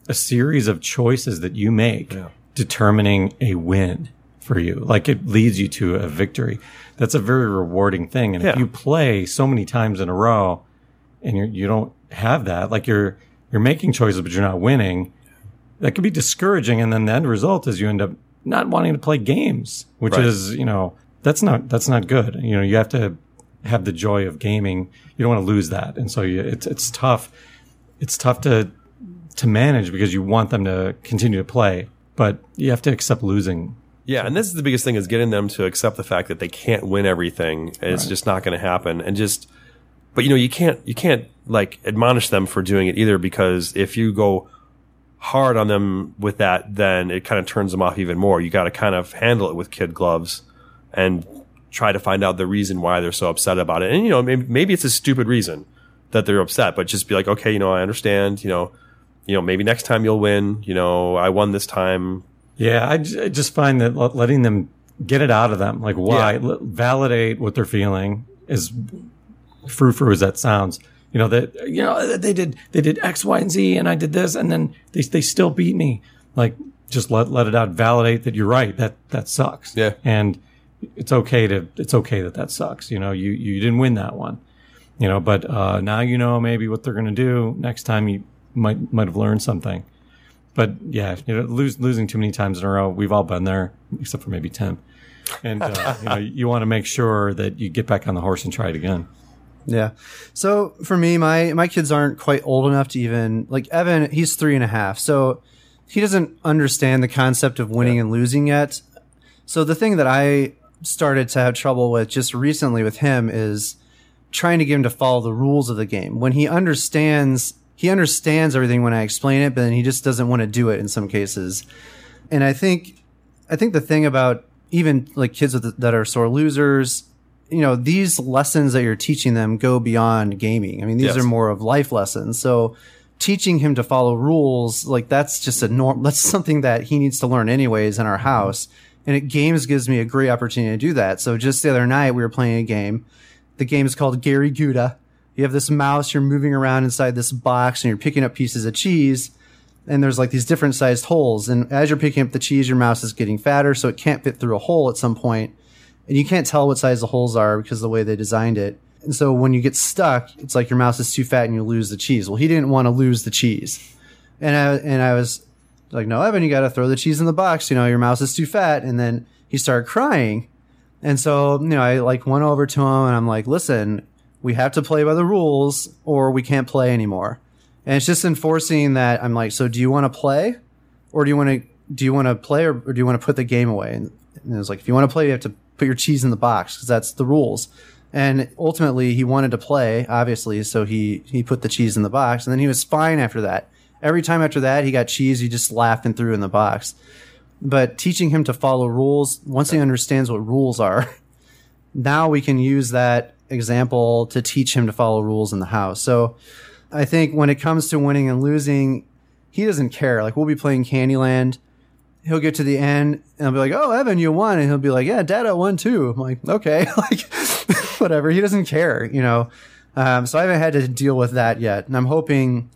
a series of choices that you make yeah. determining a win for you. Like it leads you to a victory. That's a very rewarding thing. And yeah. if you play so many times in a row and you're, you don't have that, like you're, you're making choices, but you're not winning, that could be discouraging. And then the end result is you end up not wanting to play games, which right. is, you know, that's not, that's not good. You know, you have to have the joy of gaming. You don't want to lose that. And so you, it's, it's tough. It's tough to, to manage because you want them to continue to play, but you have to accept losing. Yeah, and this is the biggest thing is getting them to accept the fact that they can't win everything. And right. It's just not going to happen. And just, but you know, you can't you can't like admonish them for doing it either because if you go hard on them with that, then it kind of turns them off even more. You got to kind of handle it with kid gloves and try to find out the reason why they're so upset about it. And you know, maybe, maybe it's a stupid reason that they're upset, but just be like, okay, you know, I understand. You know, you know, maybe next time you'll win. You know, I won this time. Yeah, I, j- I just find that letting them get it out of them, like why, yeah. validate what they're feeling, is frou frou as that sounds. You know that you know they did they did X, Y, and Z, and I did this, and then they they still beat me. Like just let let it out, validate that you're right. That that sucks. Yeah, and it's okay to it's okay that that sucks. You know, you you didn't win that one. You know, but uh, now you know maybe what they're going to do next time you might might have learned something. But yeah, you know, lose, losing too many times in a row, we've all been there, except for maybe Tim. And uh, you know, you want to make sure that you get back on the horse and try it again. Yeah. So for me, my my kids aren't quite old enough to even like Evan. He's three and a half, so he doesn't understand the concept of winning yeah. and losing yet. So the thing that I started to have trouble with just recently with him is trying to get him to follow the rules of the game. When he understands he understands everything when I explain it, but then he just doesn't want to do it in some cases. And I think, I think the thing about even like kids with, that are sore losers, you know, these lessons that you're teaching them go beyond gaming. I mean, these yes. are more of life lessons. So teaching him to follow rules, like that's just a norm. That's something that he needs to learn anyways in our mm-hmm. house. And it, games gives me a great opportunity to do that. So just the other night we were playing a game. The game is called Gary Gouda you have this mouse, you're moving around inside this box and you're picking up pieces of cheese. And there's like these different sized holes. And as you're picking up the cheese, your mouse is getting fatter. So it can't fit through a hole at some point. And you can't tell what size the holes are because of the way they designed it. And so when you get stuck, it's like your mouse is too fat and you lose the cheese. Well, he didn't want to lose the cheese. And I, and I was like, no, Evan, you got to throw the cheese in the box. You know, your mouse is too fat. And then he started crying. And so, you know, I like went over to him and I'm like, listen, we have to play by the rules or we can't play anymore. And it's just enforcing that I'm like, so do you want to play or do you want to, do you want to play or, or, do you want to put the game away? And, and it was like, if you want to play, you have to put your cheese in the box because that's the rules. And ultimately he wanted to play, obviously. So he, he put the cheese in the box and then he was fine after that. Every time after that, he got cheese. He just laughed and threw in the box. But teaching him to follow rules, once he understands what rules are, now we can use that example to teach him to follow rules in the house. So I think when it comes to winning and losing, he doesn't care. Like we'll be playing Candyland. He'll get to the end and I'll be like, Oh, Evan, you won. And he'll be like, Yeah, dad, I won too. I'm like, okay, like whatever. He doesn't care, you know? Um, so I haven't had to deal with that yet. And I'm hoping,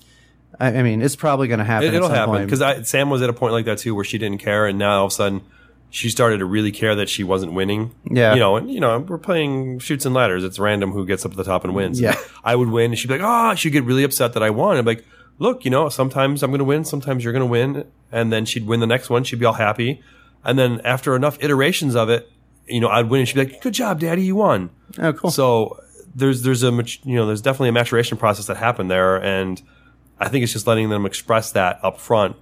I, I mean, it's probably going to happen. It, will happen because Sam was at a point like that too, where she didn't care, and now all of a sudden she started to really care that she wasn't winning. Yeah. you know, and you know, we're playing Chutes and Ladders. It's random who gets up at the top and wins. Yeah. I would win, and she'd be like, "Oh," she'd get really upset that I won. I'm like, "Look, you know, sometimes I'm going to win, sometimes you're going to win," and then she'd win the next one. She'd be all happy, and then after enough iterations of it, you know, I'd win, and she'd be like, "Good job, Daddy, you won." oh, cool. So there's there's a you know there's definitely a maturation process that happened there, and I think it's just letting them express that up front,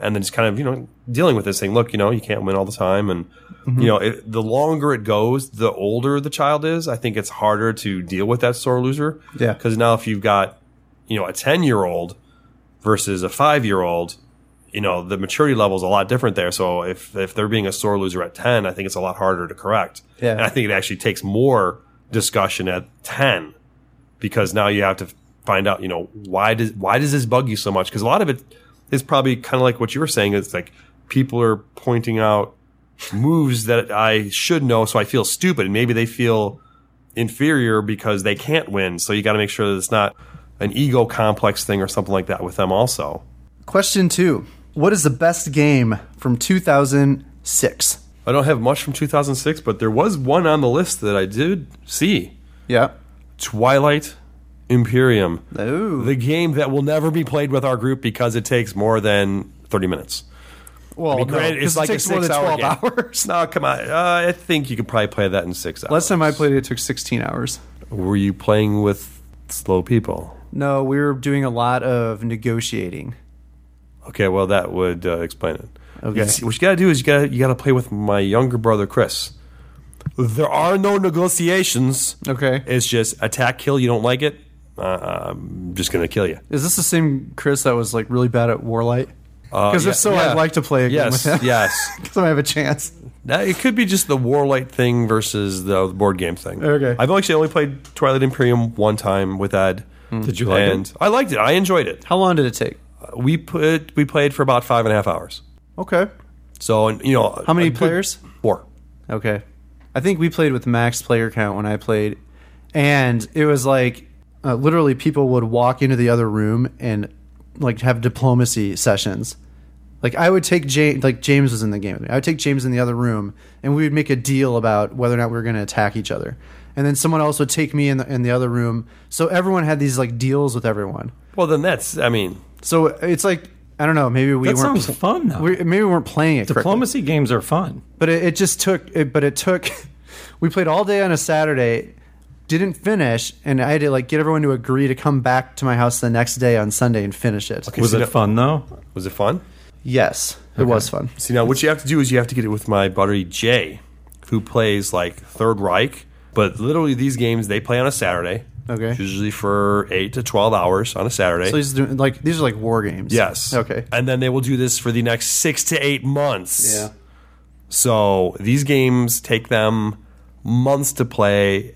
and then just kind of you know dealing with this thing. Look, you know you can't win all the time, and mm-hmm. you know it, the longer it goes, the older the child is. I think it's harder to deal with that sore loser. Yeah. because now if you've got you know a ten year old versus a five year old. You know the maturity level is a lot different there. So if if they're being a sore loser at ten, I think it's a lot harder to correct. Yeah. and I think it actually takes more discussion at 10 because now you have to find out, you know, why does, why does this bug you so much? Cause a lot of it is probably kind of like what you were saying. It's like people are pointing out moves that I should know. So I feel stupid and maybe they feel inferior because they can't win. So you got to make sure that it's not an ego complex thing or something like that with them also. Question two: What is the best game from 2006? I don't have much from 2006, but there was one on the list that I did see. Yeah. Twilight Imperium. Oh. the game that will never be played with our group because it takes more than 30 minutes. well, I mean, granted, it's like it a than six-hour 12 game. hours. No, come on. Uh, I think you could probably play that in six hours. Last time I played it, it took 16 hours. Were you playing with slow people? No, we were doing a lot of negotiating. Okay, well, that would uh, explain it. Okay. See, what you got to do is you got you got to play with my younger brother Chris. There are no negotiations. Okay. It's just attack, kill. You don't like it. Uh, I'm just gonna kill you. Is this the same Chris that was like really bad at Warlight? Because yeah, if so, yeah. I'd like to play a game Yes, with him. yes. because I have a chance. Now, it could be just the Warlight thing versus the board game thing. Okay. I've actually only played Twilight Imperium one time with Ed. Did you like and it? I liked it. I enjoyed it. How long did it take? We put we played for about five and a half hours. Okay. So and you know How many a good- players? Four. Okay. I think we played with max player count when I played, and it was like uh, literally people would walk into the other room and like have diplomacy sessions. Like I would take James, like James was in the game with me. I would take James in the other room, and we would make a deal about whether or not we were going to attack each other. And then someone else would take me in the in the other room. So everyone had these like deals with everyone. Well, then that's I mean So it's like I don't know. Maybe we That weren't sounds fun though. we, maybe we weren't playing it. correctly. Diplomacy games are fun. But it, it just took. It, but it took. We played all day on a Saturday, didn't finish, and I had to like get everyone to agree to come back to my house the next day on Sunday and finish it. Okay, Was so it no- fun though? was it fun? Yes, it was fun. See now what you have to do is you have to get it with my buddy Jay, who plays like Third Reich. But literally these games they play on a Saturday. Okay. Usually for eight to twelve hours on a Saturday. So he's doing like these are like war games. Yes. Okay. And then they will do this for the next six to eight months. Yeah. So these games take them months to play,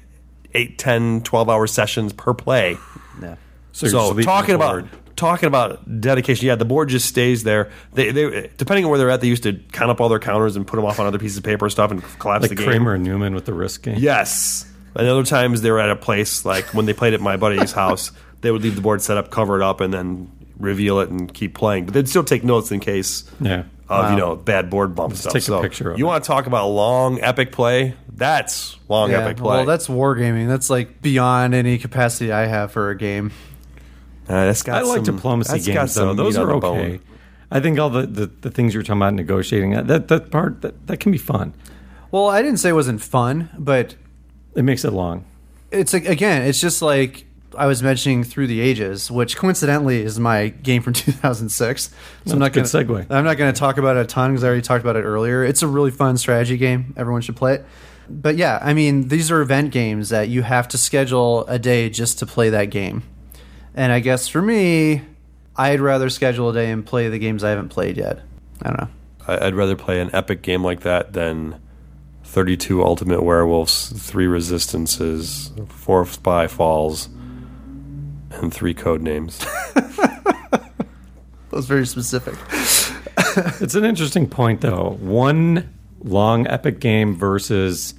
eight, 10, 12 hour sessions per play. Yeah. So, you're So talking about talking about dedication, yeah, the board just stays there. They, they depending on where they're at, they used to count up all their counters and put them off on other pieces of paper and stuff and collapse like the game. Kramer and Newman with the risk game. Yes. And other times they were at a place like when they played at my buddy's house, they would leave the board set up, cover it up, and then reveal it and keep playing. But they'd still take notes in case Yeah. Of you know bad board bump stuff. take a so picture of you it. want to talk about long epic play? That's long Yeah. epic play. Well, that's wargaming. That's like beyond any capacity I have for a game. Uh, that's got I like diplomacy that's got games though. some Those are the bone. okay. I think all the, the, the things you're talking about negotiating that that part that, that can be fun. Well, I didn't say it wasn't fun, but It makes it long. it's like again, it's just like I was mentioning through the ages, which coincidentally is my game from 2006. So That's I'm not a good gonna, segue. I'm not going to talk about it a ton because I already talked about it earlier. It's a really fun strategy game. Everyone should play it. But yeah, I mean, these are event games that you have to schedule a day just to play that game. And I guess for me, I'd rather schedule a day and play the games I haven't played yet. I don't know. I- I'd rather play an epic game like that than 32 Ultimate Werewolves, three Resistances, four Spyfalls, and three Codenames. That was very specific. It's an interesting point though. One long epic game versus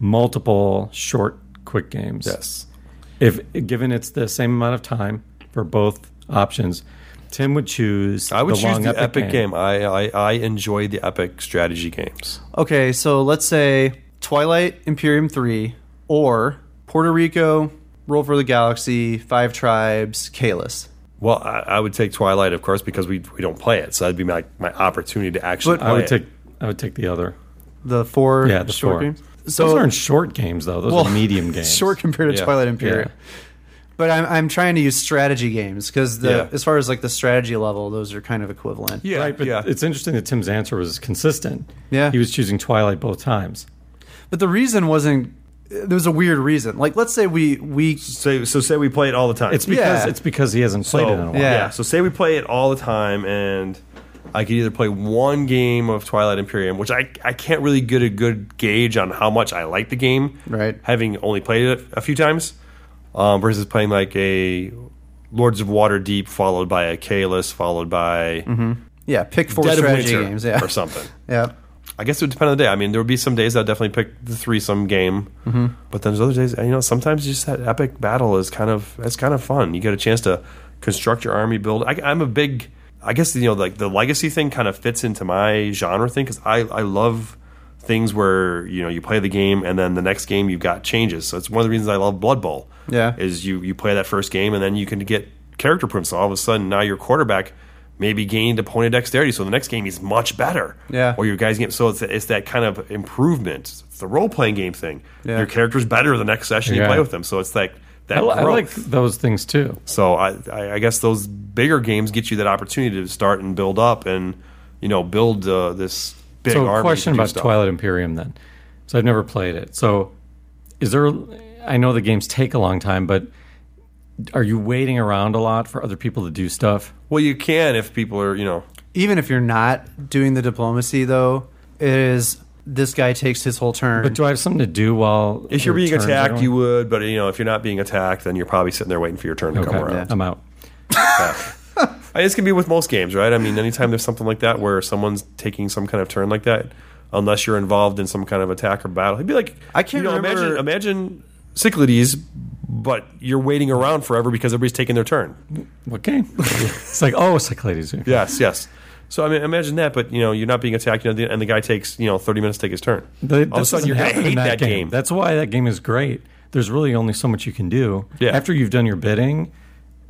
multiple short quick games. yes. If given it's the same amount of time for both options, Tim would choose. I would the choose long the epic, game. I, I I enjoy the epic strategy games. Okay, so let's say Twilight Imperium 3 or Puerto Rico, Roll for the Galaxy, Five Tribes, Caylus. Well, I, I would take Twilight, of course, because we we don't play it, so that'd be my my opportunity to actually. But play I would it. take. I would take the other. The four Yeah, the short four. games. Those aren't short games though. Those well, are medium games. Short compared to Yeah. Twilight Imperium. Yeah. But I'm, I'm trying to use strategy games because Yeah. as far as like the strategy level, those are kind of equivalent. Yeah, right, but yeah. it's interesting that Tim's answer was consistent. Yeah. he was choosing Twilight both times. But the reason wasn't. There was a weird reason. Like, let's say we we so so say we play it all the time. It's because Yeah. it's because he hasn't played so, it in a while. Yeah. yeah. So say we play it all the time, and I could either play one game of Twilight Imperium, which I I can't really get a good gauge on how much I like the game, Right. Having only played it a few times, um, versus playing like a Lords of Waterdeep, followed by a Caylus, followed by yeah pick four Dead of strategy Winter games. Yeah, or something. yeah. I guess it would depend on the day. I mean, there would be some days I'd definitely pick the threesome game, mm-hmm. but then there's other days. You know, sometimes just that epic battle is kind of it's kind of fun. You get a chance to construct your army, build. I, I'm a big. I guess you know, like the legacy thing kind of fits into my genre thing because I I love things where you know you play the game and then the next game you've got changes. So it's one of the reasons I love Blood Bowl. Yeah. is you you play that first game and then you can get character prints. So all of a sudden now your quarterback maybe gained a point of dexterity, so the next game he's much better. Yeah. or your guys get so it's it's that kind of improvement. It's the role playing game thing. Yeah. Your character's better the next session you play with them. So it's like that I, li- I like those things too. So I, I I guess those bigger games get you that opportunity to start and build up and you know build uh, this big so, army. a question about stuff. Twilight Imperium then. So, I've never played it. So, is there? I know the games take a long time, but are you waiting around a lot for other people to do stuff? Well, you can if people are you know Even if you're not doing the diplomacy, though, it is this guy takes his whole turn. But do I have something to do while if you're being attacked, you would. But you know if you're not being attacked, then you're probably sitting there waiting for your turn to Okay, come around. I'm out. I this can be with most games, right? I mean, anytime there's something like that where someone's taking some kind of turn like that, unless you're involved in some kind of attack or battle, it'd be like I can't you know, remember- imagine imagine Cyclades, but you're waiting around forever because everybody's taking their turn. What game? it's like oh, Cyclades. Yes, yes. So I mean, imagine that, but you know, you're not being attacked, you know, and the guy takes you know 30 minutes to take his turn. The, All of a sudden, you're gonna hate that game. That's why that game is great. There's really only so much you can do. Yeah. After you've done your bidding,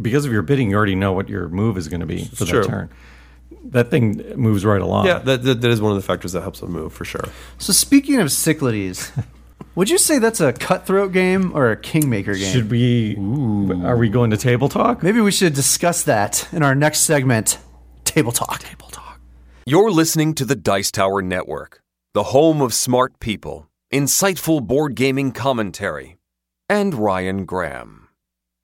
because of your bidding, you already know what your move is going to be for true. that turn. That thing moves right along. yeah, that, that, that is one of the factors that helps them move for sure. so speaking of Cyclades, would you say that's a cutthroat game or a kingmaker game? Should we? Are we going to table talk? Maybe we should discuss that in our next segment, Table Talk. Table Talk. You're listening to the Dice Tower Network, the home of smart people, insightful board gaming commentary, and Ryan Graham.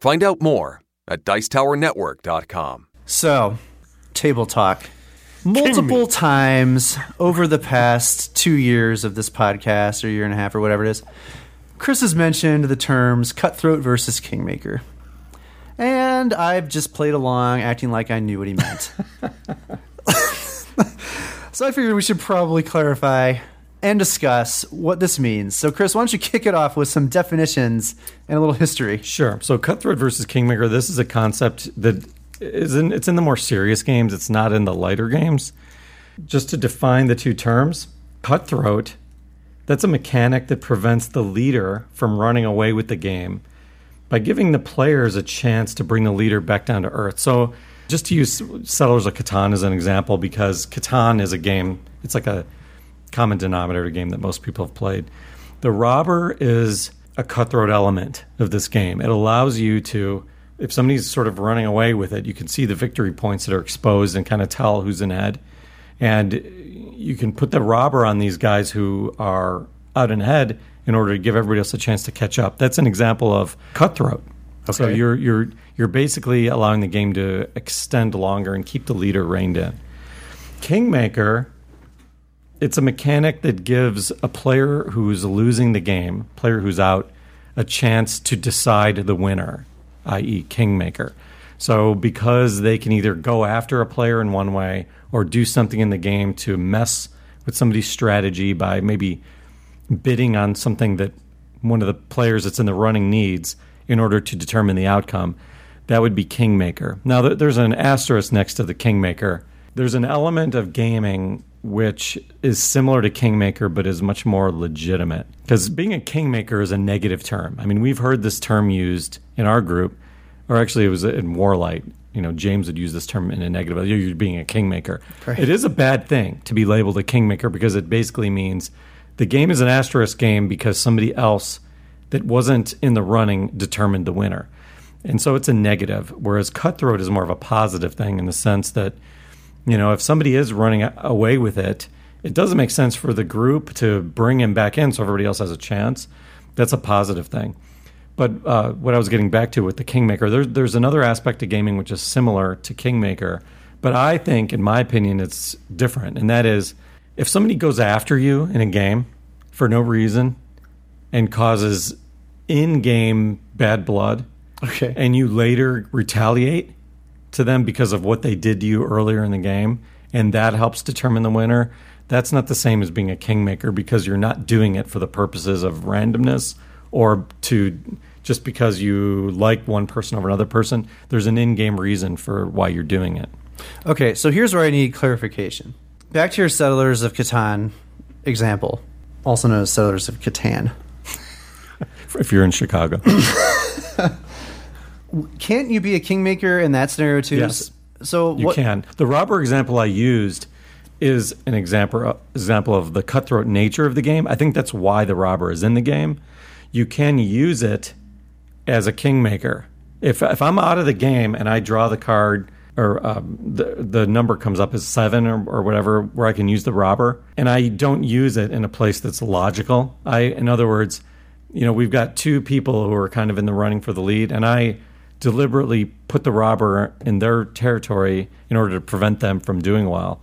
Find out more at Dicetowernetwork.com. So, Table Talk. Multiple times over the past two years of this podcast, or year and a half, or whatever it is, Chris has mentioned the terms cutthroat versus kingmaker. And I've just played along, acting like I knew what he meant. so I figured we should probably clarify and discuss what this means. So, Chris, why don't you kick it off with some definitions and a little history? Sure. So cutthroat versus kingmaker. This is a concept that is in. It's in the more serious games. It's not in the lighter games. Just to define the two terms, cutthroat. That's a mechanic that prevents the leader from running away with the game by giving the players a chance to bring the leader back down to earth. So, just to use Settlers of Catan as an example, because Catan is a game, it's like a common denominator game that most people have played. The robber is a cutthroat element of this game. It allows you to, if somebody's sort of running away with it, you can see the victory points that are exposed and kind of tell who's in head. And you can put the robber on these guys who are out in head in order to give everybody else a chance to catch up. That's an example of cutthroat. So you're you're you're basically allowing the game to extend longer and keep the leader reined in. Kingmaker it's a mechanic that gives a player who's losing the game, player who's out, a chance to decide the winner, i.e., kingmaker. So because they can either go after a player in one way or do something in the game to mess with somebody's strategy by maybe bidding on something that one of the players that's in the running needs in order to determine the outcome, that would be Kingmaker. Now, there's an asterisk next to the Kingmaker. There's an element of gaming which is similar to Kingmaker, but is much more legitimate. Because being a Kingmaker is a negative term. I mean, we've heard this term used in our group, or actually, it was in Warlight. You know, James would use this term in a negative. You're being a kingmaker. Right. It is a bad thing to be labeled a kingmaker because it basically means the game is an asterisk game because somebody else that wasn't in the running determined the winner. And so it's a negative. Whereas cutthroat is more of a positive thing in the sense that, you know, if somebody is running away with it, it doesn't make sense for the group to bring him back in so everybody else has a chance. That's a positive thing. But uh, what I was getting back to with the Kingmaker, there's there's another aspect of gaming which is similar to Kingmaker, but I think, in my opinion, it's different, and that is if somebody goes after you in a game for no reason and causes in-game bad blood, Okay. and you later retaliate to them because of what they did to you earlier in the game, and that helps determine the winner. That's not the same as being a kingmaker because you're not doing it for the purposes of randomness or to just because you like one person over another person. There's an in-game reason for why you're doing it. Okay, so here's where I need clarification. Back to your Settlers of Catan example, also known as Settlers of Catan. If you're in Chicago, Can't you be a kingmaker in that scenario too? Yes. So you what, can. The robber example I used is an example example of the cutthroat nature of the game. I think that's why the robber is in the game. You can use it as a kingmaker. If if I'm out of the game and I draw the card or um, the the number comes up as seven or, or whatever, where I can use the robber, and I don't use it in a place that's logical. I, in other words, you know, we've got two people who are kind of in the running for the lead, and I deliberately put the robber in their territory in order to prevent them from doing well.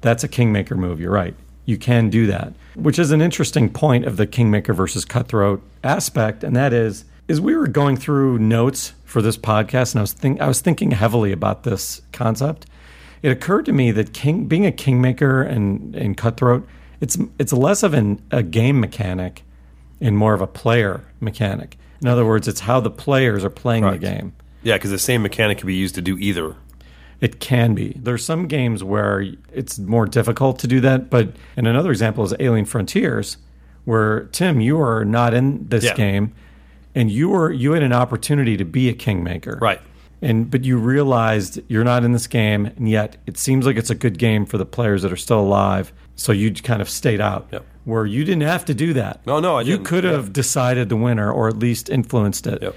That's a kingmaker move. You're right. You can do that, which is an interesting point of the kingmaker versus cutthroat aspect, and that is is we were going through notes for this podcast, and I was think I was thinking heavily about this concept. It occurred to me that king being a kingmaker and and cutthroat, it's it's less of an, a game mechanic and more of a player mechanic. In other words, it's how the players are playing the game. Yeah, because the same mechanic can be used to do either. It can be. There's some games where it's more difficult to do that, but and another example is Alien Frontiers, where Tim, you are not in this Yeah. game, and you were you had an opportunity to be a kingmaker, Right. And but you realized you're not in this game, and yet it seems like it's a good game for the players that are still alive. So you kind of stayed out, Yep. where you didn't have to do that. No, no, I you didn't. could have decided the winner, or at least influenced it Yep.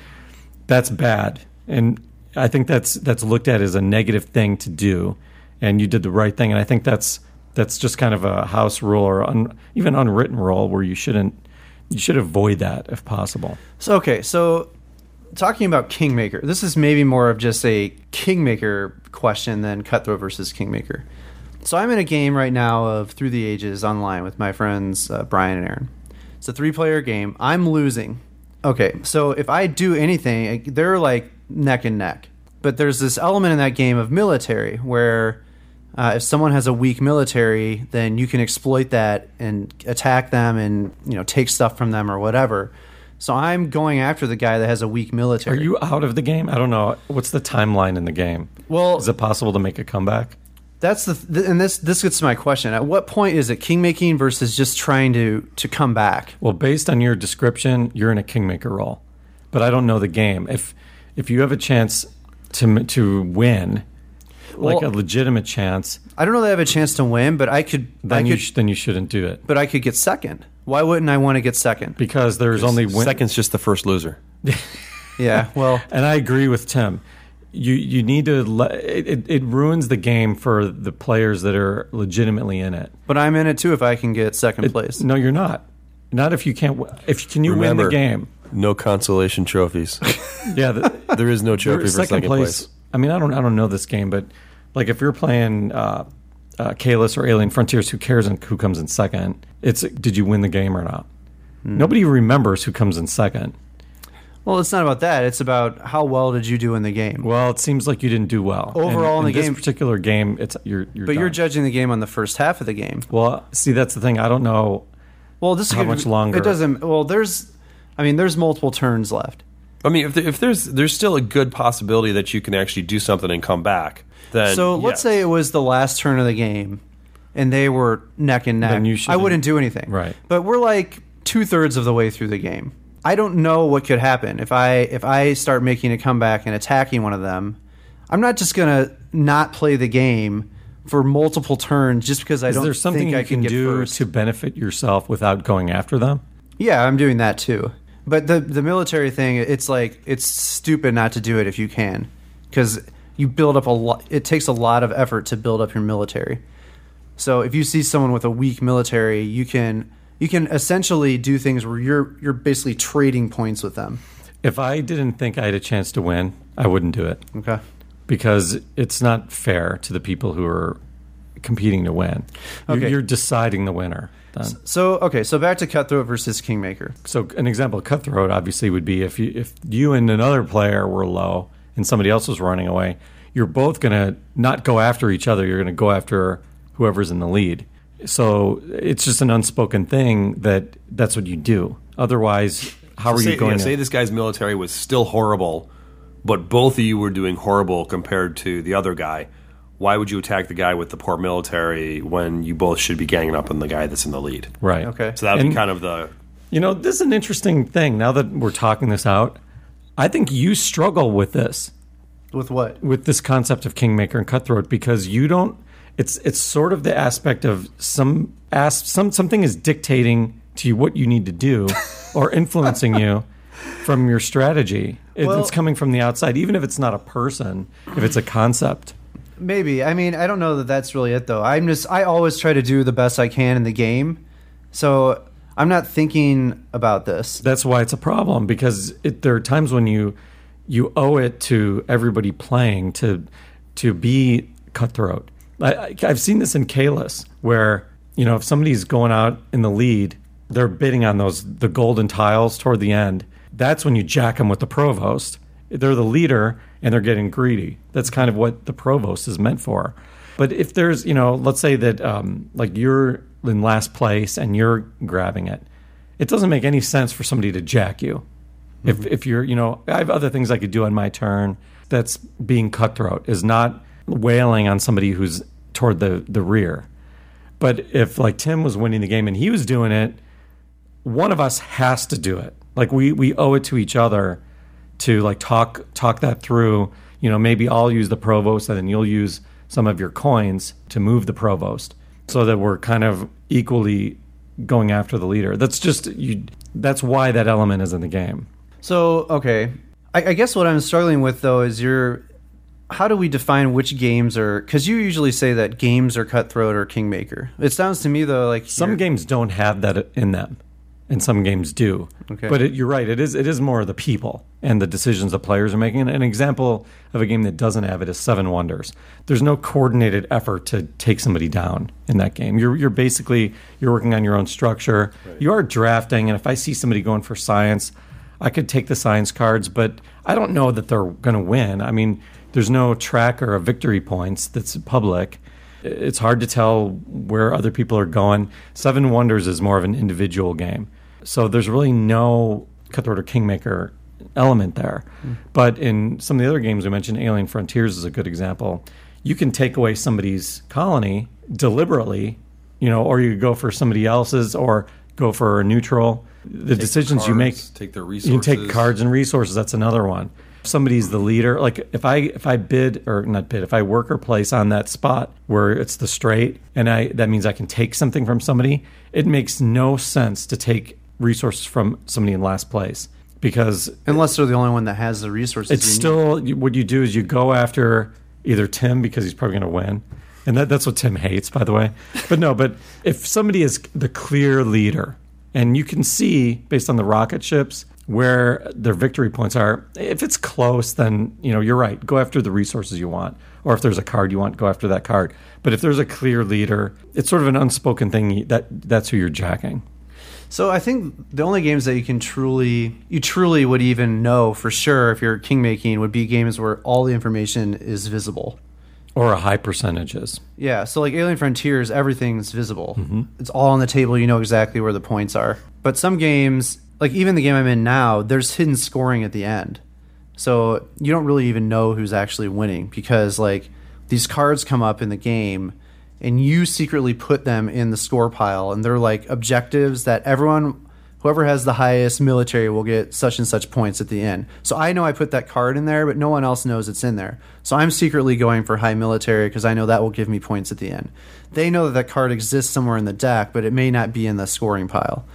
that's bad and i think that's that's looked at as a negative thing to do and you did the right thing and i think that's that's just kind of a house rule or un, even unwritten rule where you shouldn't you should avoid that if possible So okay, so talking about kingmaker, this is maybe more of just a kingmaker question than cutthroat versus kingmaker. So I'm in a game right now of Through the Ages online with my friends uh, Brian and Aaron. It's a three-player game. I'm losing. Okay, so if I do anything, they're like neck and neck. But there's this element in that game of military where uh, if someone has a weak military, then you can exploit that and attack them and you know take stuff from them or whatever. So I'm going after the guy that has a weak military. are you out of the game i don't know what's the timeline in the game well? is it possible to make a comeback That's the th- and this this gets to my question. At what point is it kingmaking versus just trying to to come back? well based on your description you're in a kingmaker role but i don't know the game if if you have a chance to to win like Well- a legitimate chance I don't know that I have a chance to win, but I could. I then you sh- then you shouldn't do it but I could get second. Why wouldn't I want to get second? because there's only win- Second's just the first loser. Yeah. Well, and I agree with Tim. You you need to let it, it, it ruins the game for the players that are legitimately in it. but I'm in it too if I can get second place. No, you're not. Not if you can't. w- If can you Remember, win the game? No consolation trophies. Yeah, the, there is no your trophy for second, place. I mean, I don't I don't know this game, but like if you're playing uh, uh, Caylus or Alien Frontiers, who cares in, who comes in second? It's did you win the game or not? Hmm. Nobody remembers who comes in second. Well, it's not about that. It's about how well did you do in the game. Well, it seems like you didn't do well Overall And in the game- This particular game, it's you're you're. but you're judging the game on the first half of the game. Well, see, that's the thing. I don't know. Well, this How could- much longer? It doesn't. Well, there's. I mean, there's multiple turns left. I mean, if, there, if there's there's still a good possibility that you can actually do something and come back, then So let's say it was the last turn of the game, and they were neck and neck. Then you I wouldn't do anything. Right. But we're like two thirds of the way through the game. I don't know what could happen if I if I start making a comeback and attacking one of them. I'm not just gonna not play the game for multiple turns just because I Is don't there something think you I can get do first. to benefit yourself without going after them? Yeah, I'm doing that too. But the the military thing, it's like it's stupid not to do it if you can, because you build up a lot. It takes a lot of effort to build up your military. So if you see someone with a weak military, you can you can essentially do things where you're you're basically trading points with them. If I didn't think I had a chance to win, I wouldn't do it Okay. because it's not fair to the people who are competing to win. You're, Okay. you're deciding the winner. Then. So okay, so back to cutthroat versus kingmaker. So an example of cutthroat obviously would be if you if you and another player were low and somebody else was running away, you're both going to not go after each other. You're going to go after whoever's in the lead. So it's just an unspoken thing that that's what you do. Otherwise, how are say, you going yeah, to say this guy's military was still horrible, but both of you were doing horrible compared to the other guy. Why would you attack the guy with the poor military when you both should be ganging up on the guy that's in the lead? right? Okay. So that would be kind of the You know, this is an interesting thing. Now that we're talking this out, I think you struggle with this. With what? with this concept of kingmaker and cutthroat because you don't it's it's sort of the aspect of some as some something is dictating to you what you need to do or influencing you from your strategy It- Well- it's coming from the outside even if it's not a person if it's a concept Maybe. I mean, I don't know that that's really it though. I'm just I always try to do the best I can in the game. So, I'm not thinking about this. that's why it's a problem because it, there are times when you you owe it to everybody playing to to be cutthroat. I, I've seen this in Caylus where you know if somebody's going out in the lead, they're bidding on those the golden tiles toward the end. That's when you jack them with the provost. They're the leader and they're getting greedy. That's kind of what the provost is meant for. But if there's, you know, let's say that um, like you're in last place and you're grabbing it, it doesn't make any sense for somebody to jack you. If if you're, you know, I have other things I could do on my turn. That's being cutthroat is not wailing on somebody who's toward the the rear. But if like Tim was winning the game and he was doing it, one of us has to do it. Like we we owe it to each other to like talk talk that through. You know, maybe I'll use the provost and then you'll use some of your coins to move the provost so that we're kind of equally going after the leader. That's just you that's why that element is in the game. So, okay. I, I guess what I'm struggling with though is your how do we define which games are cuz you usually say that games are cutthroat or kingmaker. It sounds to me though like Some games don't have that in them, and some games do. Okay. But it, you're right. It is it is more the people and the decisions the players are making. An example of a game that doesn't have it is Seven Wonders. There's no coordinated effort to take somebody down in that game. You're you're basically you're working on your own structure. You are drafting, and if I see somebody going for science, I could take the science cards, but I don't know that they're going to win. I mean, there's no tracker of victory points that's public it's hard to tell where other people are going. Seven Wonders is more of an individual game. So there's really no Cutthroat or Kingmaker element there. Mm-hmm. But in some of the other games we mentioned, Alien Frontiers is a good example. You can take away somebody's colony deliberately, you know, or you go for somebody else's or go for a neutral. The decisions you make take their resources. you can take cards and resources. That's another one. Somebody's the leader. Like if I if I bid or not bid, if I work or place on that spot where it's the straight, and I that means I can take something from somebody. It makes no sense to take resources from somebody in last place because unless they're the only one that has the resources. it's need. still what you do is you go after either Tim because he's probably going to win, and that, that's what Tim hates, by the way. But no, but if somebody is the clear leader, and you can see based on the rocket ships where their victory points are, if it's close, then you know you're right. Go after the resources you want, or if there's a card you want, go after that card. But if there's a clear leader, it's sort of an unspoken thing that that's who you're jacking. So I think the only games that you can truly you truly would even know for sure if you're king making would be games where all the information is visible. Or a high percentages. Yeah, so like Alien Frontiers, everything's visible. Mm-hmm. It's all on the table. You know exactly where the points are. But some games, like even the game I'm in now, there's hidden scoring at the end. So you don't really even know who's actually winning because like these cards come up in the game and you secretly put them in the score pile and they're like objectives that everyone whoever has the highest military will get such and such points at the end. So I know I put that card in there, but no one else knows it's in there. So I'm secretly going for high military because I know that will give me points at the end. They know that that card exists somewhere in the deck, but it may not be in the scoring pile.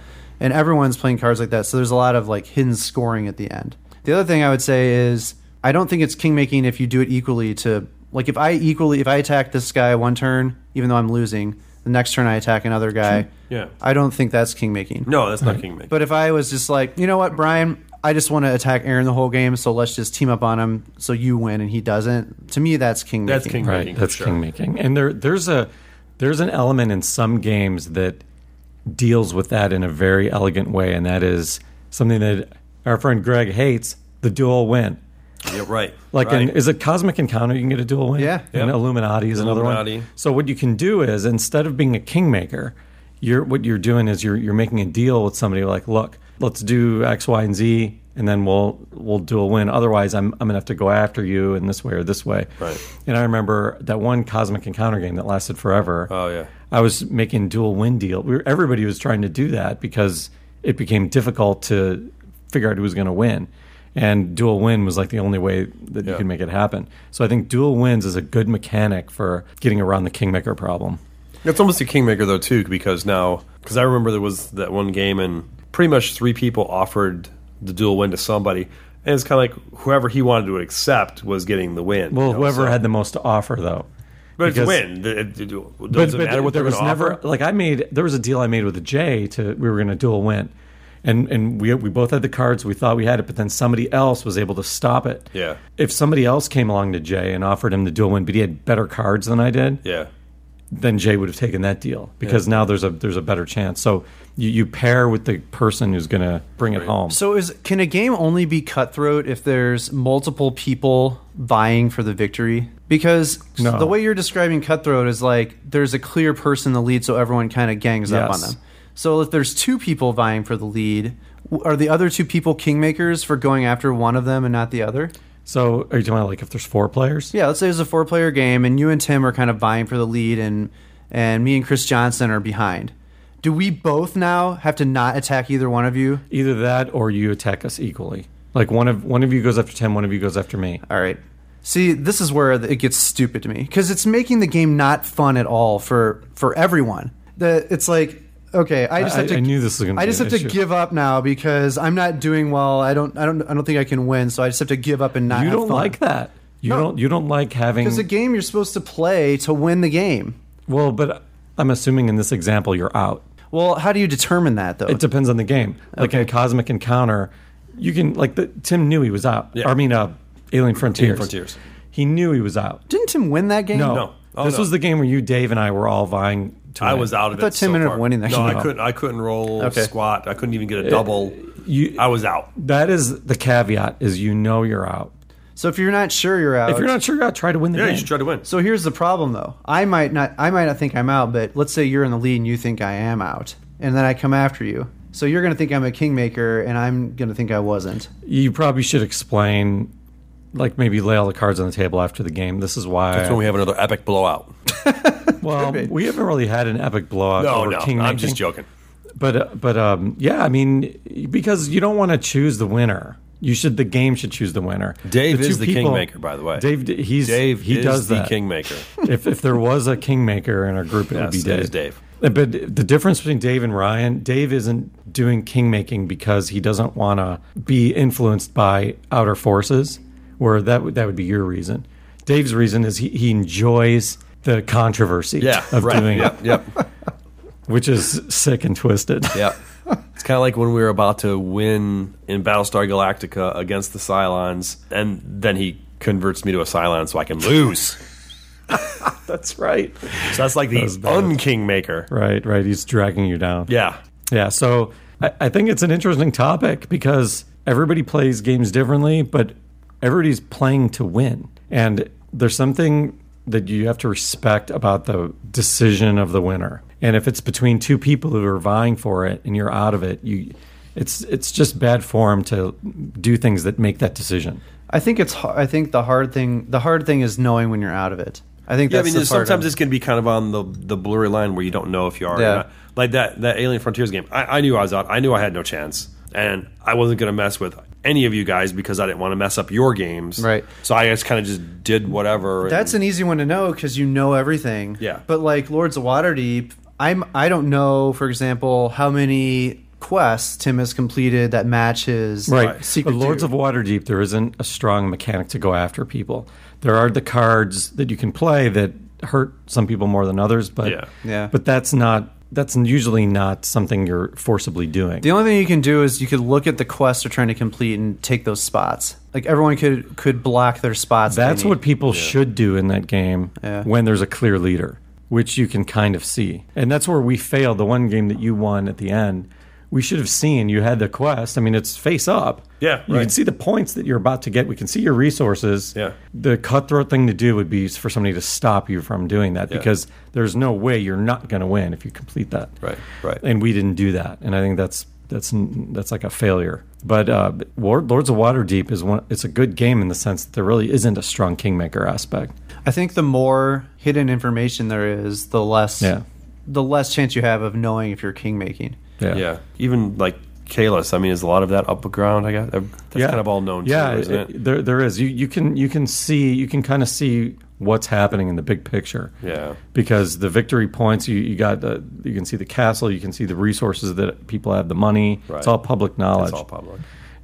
And everyone's playing cards like that, so there's a lot of like hidden scoring at the end. The other thing I would say is I don't think it's king making if you do it equally to like if I equally if I attack this guy one turn, even though I'm losing, the next turn I attack another guy. Yeah. I don't think that's king making. No, that's not king making. But if I was just like, you know what, Brian, I just want to attack Aaron the whole game, so let's just team up on him so you win and he doesn't. To me, that's king That's making. king Right, making. for that's sure. king making, and there there's a there's an element in some games that deals with that in a very elegant way, and that is something that our friend Greg hates: the dual win. Yeah, right. Like, right. in, is it Cosmic Encounter? You can get a dual win. Yeah. and Yep. Illuminati is another Illuminati. one. So what you can do is instead of being a kingmaker, you're what you're doing is you're you're making a deal with somebody. Like, look, let's do X, Y, and Z, and then we'll we'll do a win. Otherwise, I'm I'm gonna have to go after you in this way or this way. Right. And I remember that one Cosmic Encounter game that lasted forever. Oh, yeah. I was making dual win deal. We were, everybody was trying to do that because it became difficult to figure out who was going to win. And dual win was like the only way that you could make it happen. So I think dual wins is a good mechanic for getting around the kingmaker problem. It's almost a kingmaker though too, because now because I remember there was that one game and pretty much three people offered the dual win to somebody, and it's kind of like whoever he wanted to accept was getting the win. Well, you know, whoever so- had the most to offer, though. But it's a win. It- it- it- But, Does it but matter what there was never offer? like I made there was a deal I made with Jay to we were going to dual win, and and we we both had the cards we thought we had it, but then somebody else was able to stop it. Yeah. If somebody else came along to Jay and offered him the dual win, but he had better cards than I did, Yeah, then Jay would have taken that deal because now there's a there's a better chance. So you, you pair with the person who's going to bring it home. So is can a game only be cutthroat if there's multiple people vying for the victory? Because No. the way you're describing cutthroat is like there's a clear person in the lead, so everyone kind of gangs up on them. So if there's two people vying for the lead, are the other two people kingmakers for going after one of them and not the other? So are you talking about like if there's four players? Yeah, let's say it's a four player game and you and Tim are kind of vying for the lead and and me and Chris Johnson are behind. Do we both now have to not attack either one of you? Either that or you attack us equally. Like one of one of you goes after Tim, one of you goes after me. All right. See, this is where it gets stupid to me because it's making the game not fun at all for for everyone. The it's like okay, I just I- have to. I knew this was gonna I just have to issue. give up now because I'm not doing well. I don't. I don't. I don't think I can win. So I just have to give up and not. You don't fun. like that. You No. don't. You don't like having. Because a game you're supposed to play to win the game. well, but I'm assuming in this example you're out. Well, how do you determine that though? It depends on the game. Like Okay. in Cosmic Encounter, you can like the, Tim knew he was out. Yeah. I mean, uh, Alien Frontiers. Frontiers. He knew he was out. Didn't Tim win that game? No, No. Oh, this no. was the game where you, Dave, and I were all vying. to I win. was out of I thought it. Tim so ended up winning that No, game. I couldn't. I couldn't roll Okay. squat. I couldn't even get a double. You, I was out. that is the caveat: is you know you're out. So if you're not sure you're out, If you're not sure you're out, try to win the Yeah, game. you should try to win. So here's the problem, though. I might not. I might not think I'm out, but let's say you're in the lead and you think I am out, and then I come after you. So you're going to think I'm a kingmaker, and I'm going to think I wasn't. you probably should explain, like maybe lay all the cards on the table after the game. This is why. That's when we have another epic blowout. well, we haven't really had an epic blowout. No, over no, king I'm just joking. But uh, but um, yeah, I mean, because you don't want to choose the winner. You should. The game should choose the winner. Dave two is the people- kingmaker, by the way. Dave, he's Dave he is does the that. kingmaker. if if there was a kingmaker in our group, it would be Dave. it is Dave. But the difference between Dave and Ryan, Dave isn't doing kingmaking because he doesn't want to be influenced by outer forces, where that would that would be your reason. Dave's reason is he, he enjoys the controversy Yeah, of right. doing yep, it, yep, which is sick and twisted. yep. It's kind of like when we were about to win in Battlestar Galactica against the Cylons, and then he converts me to a Cylon so I can lose. That's right. So that's like the was bad. unkingmaker. Right, right. He's dragging you down. Yeah. Yeah, so I, I think it's an interesting topic because everybody plays games differently, but everybody's playing to win. And there's something that you have to respect about the decision of the winner. And if it's between two people who are vying for it and you're out of it, you it's it's just bad form to do things that make that decision. I think it's. I think the hard thing. The hard thing is knowing when you're out of it. I think Yeah, I mean, the sometimes it's going to be kind of on the the blurry line where you don't know if you are. or Yeah. not. Like that that Alien Frontiers game. I, I knew I was out. I knew I had no chance, and I wasn't going to mess with any of you guys because I didn't want to mess up your games. Right. So I just kind of just did whatever. and- That's an easy one to know because you know everything. Yeah. But like Lords of Waterdeep, I'm I don't know, for example, how many quests Tim has completed that match his secret. But Lords to. of Waterdeep, there isn't a strong mechanic to go after people. There are the cards that you can play that hurt some people more than others, but Yeah. Yeah. but that's not that's usually not something you're forcibly doing. The only thing you can do is you could look at the quests they're trying to complete and take those spots. Like everyone could could block their spots. That's what people should do in that game Yeah. when there's a clear leader, which you can kind of see. And that's where we failed. The one game that you won at the end, we should have seen you had the quest. I mean, it's face up. Yeah, You right. can see the points that you're about to get. We can see your resources. Yeah. The cutthroat thing to do would be for somebody to stop you from doing that Yeah. because there's no way you're not going to win if you complete that. Right, right. And we didn't do that. And I think that's that's that's like a failure. But uh, Lords of Waterdeep is one. It's a good game in the sense that there really isn't a strong kingmaker aspect. I think the more hidden information there is, the less Yeah. the less chance you have of knowing if you're king making. Yeah. yeah. Even like Caylus. I mean, is a lot of that up ground? I guess that's kind of all known. Yeah, too, isn't it- it? there there is. You you can you can see you can kind of see what's happening in the big picture. Yeah. Because the victory points, you you got the you can see the castle, you can see the resources that people have, the money. Right. It's all public knowledge. It's all public.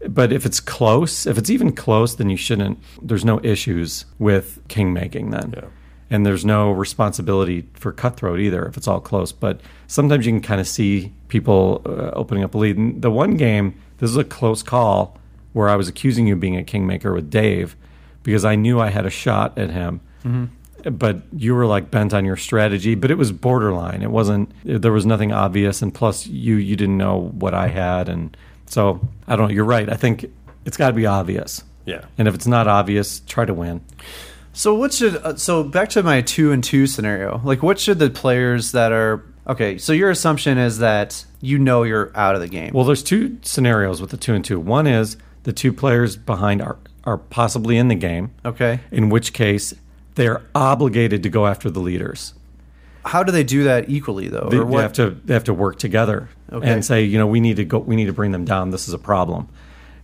But if it's close, if it's even close, then you shouldn't. There's no issues with king making then, Yeah. and there's no responsibility for cutthroat either if it's all close. But sometimes you can kind of see people uh, opening up a lead. And the one game, this is a close call where I was accusing you of being a kingmaker with Dave because I knew I had a shot at him. But you were like bent on your strategy, but it was borderline. It wasn't. There was nothing obvious, and plus you you didn't know what I had, and so I don't know. You're right. I think it's got to be obvious. Yeah. And if it's not obvious, try to win. So what should uh, so back to my two and two scenario? Like what should the players that are okay? So your assumption is that you know you're out of the game. Well, there's two scenarios with the two and two. One is the two players behind are are possibly in the game, okay. in which case they are obligated to go after the leaders. How do they do that equally though? They, they have to they have to work together Okay. and say, you know, we need to go, we need to bring them down. This is a problem,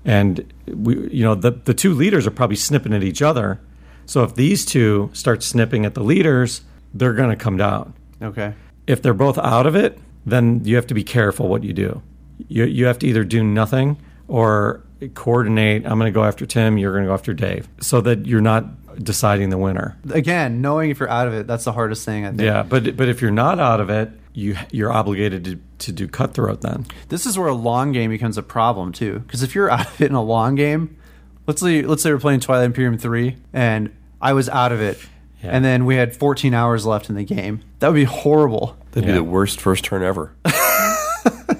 and we, you know, the the two leaders are probably snipping at each other. So if these two start snipping at the leaders, they're going to come down. okay. If they're both out of it, then you have to be careful what you do. You you have to either do nothing or coordinate. I'm going to go after Tim. You're going to go after Dave, so that you're not deciding the winner. Again, knowing if you're out of it, that's the hardest thing. I think. Yeah, but but if you're not out of it, you you're obligated to, to do cutthroat then. This is where a long game becomes a problem too. Because if you're out of it in a long game, let's say let's say we're playing Twilight Imperium three, and I was out of it, Yeah. and then we had 14 hours left in the game. That would be horrible. That'd Yeah. be the worst first turn ever.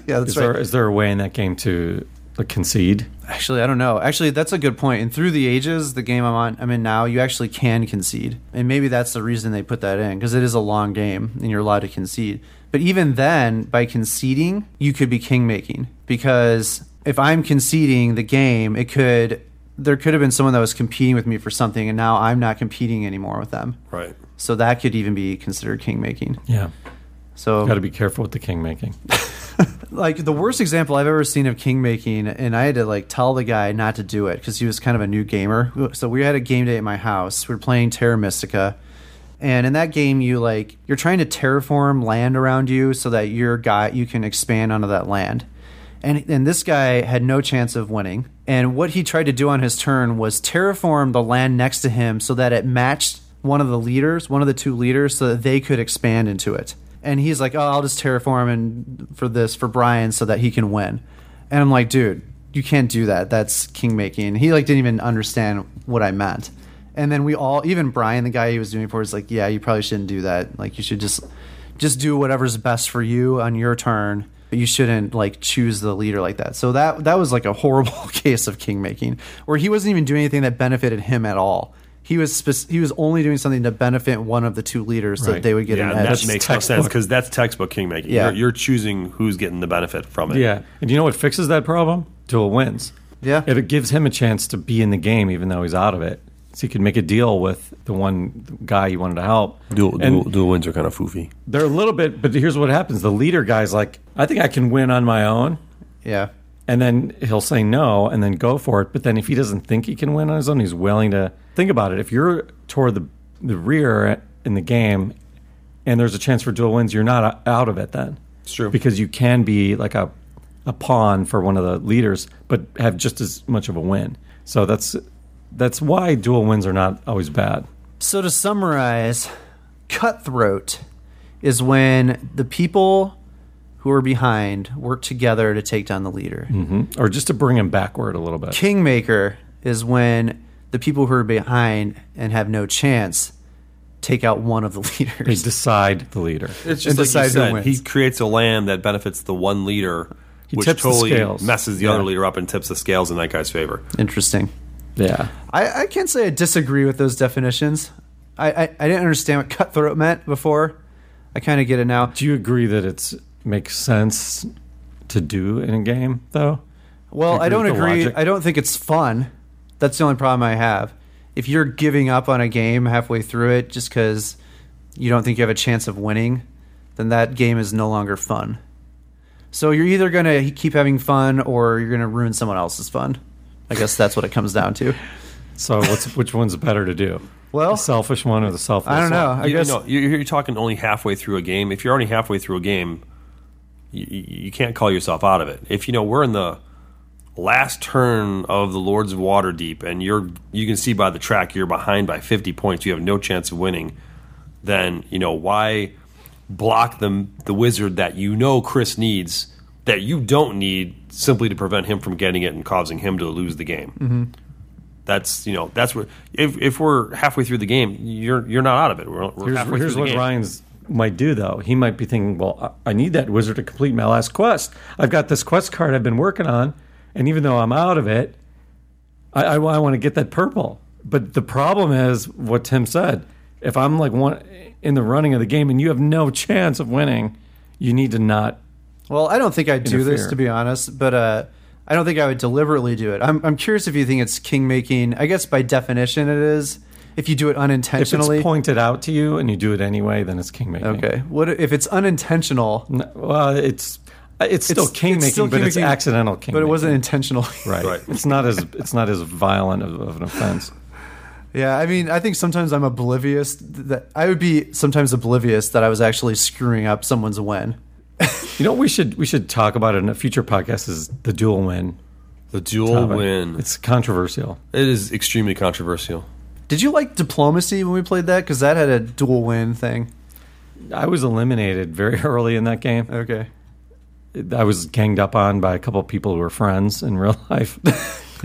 Yeah, that's Is right. there is there a way in that game to like, concede? Actually, I don't know. Actually, that's a good point. And through the ages, the game I'm on, I'm in now, you actually can concede, and maybe that's the reason they put that in because it is a long game and you're allowed to concede. But even then, by conceding, you could be king making because if I'm conceding the game, it could there could have been someone that was competing with me for something, and now I'm not competing anymore with them. Right. So that could even be considered king making. Yeah, So got to be careful with the king making. like the worst example I've ever seen of king making, and I had to like tell the guy not to do it because he was kind of a new gamer. So we had a game day at my house. We were playing Terra Mystica, and in that game, you like you're trying to terraform land around you so that your guy you can expand onto that land. And and this guy had no chance of winning. And what he tried to do on his turn was terraform the land next to him so that it matched one of the leaders, one of the two leaders, so that they could expand into it. And he's like, "Oh, I'll just terraform and for this for Brian so that he can win." And I'm like, "Dude, you can't do that. That's king making." He like didn't even understand what I meant. And then we all, even Brian, the guy he was doing it for, was like, "Yeah, you probably shouldn't do that. Like, you should just just do whatever's best for you on your turn." But you shouldn't like choose the leader like that. So that that was like a horrible case of king making, where he wasn't even doing anything that benefited him at all. he was spec- he was only doing something to benefit one of the two leaders, so Right. that they would get Yeah, an edge. that makes no sense because that's textbook kingmaking. Yeah. You're, you're choosing who's getting the benefit from it. Yeah, and you know what fixes that problem? Dual wins. Yeah. If it gives him a chance to be in the game even though he's out of it. So you could make a deal with the one guy you wanted to help. Dual, And- dual, dual wins are kind of foofy. They're a little bit, but here's what happens: the leader guy's like, "I think I can win on my own," yeah, and then he'll say no, and then go for it. But then if he doesn't think he can win on his own, he's willing to think about it. If you're toward the the rear in the game, and there's a chance for dual wins, you're not out of it then. It's true. because you can be like a a pawn for one of the leaders, but have just as much of a win. So that's that's why dual wins are not always bad. So to summarize, cutthroat is when the people who are behind work together to take down the leader. Mm-hmm. or just to bring him backward a little bit. Kingmaker is when the people who are behind and have no chance take out one of the They leaders. decide the leader. It's And just like decide you who said, wins. he creates a land that benefits the one leader, He which tips totally scales. messes the Yeah. other leader up and tips the scales in that guy's favor. Interesting. Yeah. I, I can't say I disagree with those definitions. I, I, I didn't understand what cutthroat meant before. I kind of get it now. Do you agree that it's makes sense to do in a game though? Well, I don't agree. I don't think it's fun. That's the only problem I have. If you're giving up on a game halfway through it just because you don't think you have a chance of winning, then that game is no longer fun. So you're either going to keep having fun or you're going to ruin someone else's fun. I guess that's what it comes down to. So what's which one's better to do? Well, the selfish one or the selfless? I don't know. one? I you, guess know, you're, you're talking only halfway through a game. If you're already halfway through a game, you, you can't call yourself out of it. If you know we're in the last turn of the Lords of Waterdeep, and you're you can see by the track you're behind by 50 points, you have no chance of winning. Then you know why block the the wizard that you know Chris needs that you don't need simply to prevent him from getting it and causing him to lose the game. Mm-hmm. That's you know that's what if if we're halfway through the game, you're you're not out of it. We're, we're Here's, halfway here's through what game. Ryan's might do though. He might be thinking, "Well, I I need that wizard to complete my last quest. I've got this quest card I've been working on, and even though I'm out of it, I, I, want to get that purple." But the problem is what Tim said. If I'm like one in the running of the game and you have no chance of winning, you need to not. Well, I don't think I'd do this to be honest, but uh, I don't think I would deliberately do it. I'm, I'm curious if you think it's king making. I guess by definition it is. If you do it unintentionally, If it's pointed out to you and you do it anyway, then it's king making. okay. What if it's unintentional? Well, it's it's still It's- king it's still making, but it's king-making, accidental king. But it wasn't intentional. right. Right. It's not as it's not as violent of, of an offense. yeah, I mean, I think sometimes I'm oblivious that I would be sometimes oblivious that I was actually screwing up someone's win. You know, what we should we should talk about it in a future podcast. Is the dual win? The dual topic. win. It's controversial. It is extremely controversial. Did you like diplomacy when we played that? Because that had a dual win thing. I was eliminated very early in that game. Okay. I was ganged up on by a couple of people who were friends in real life,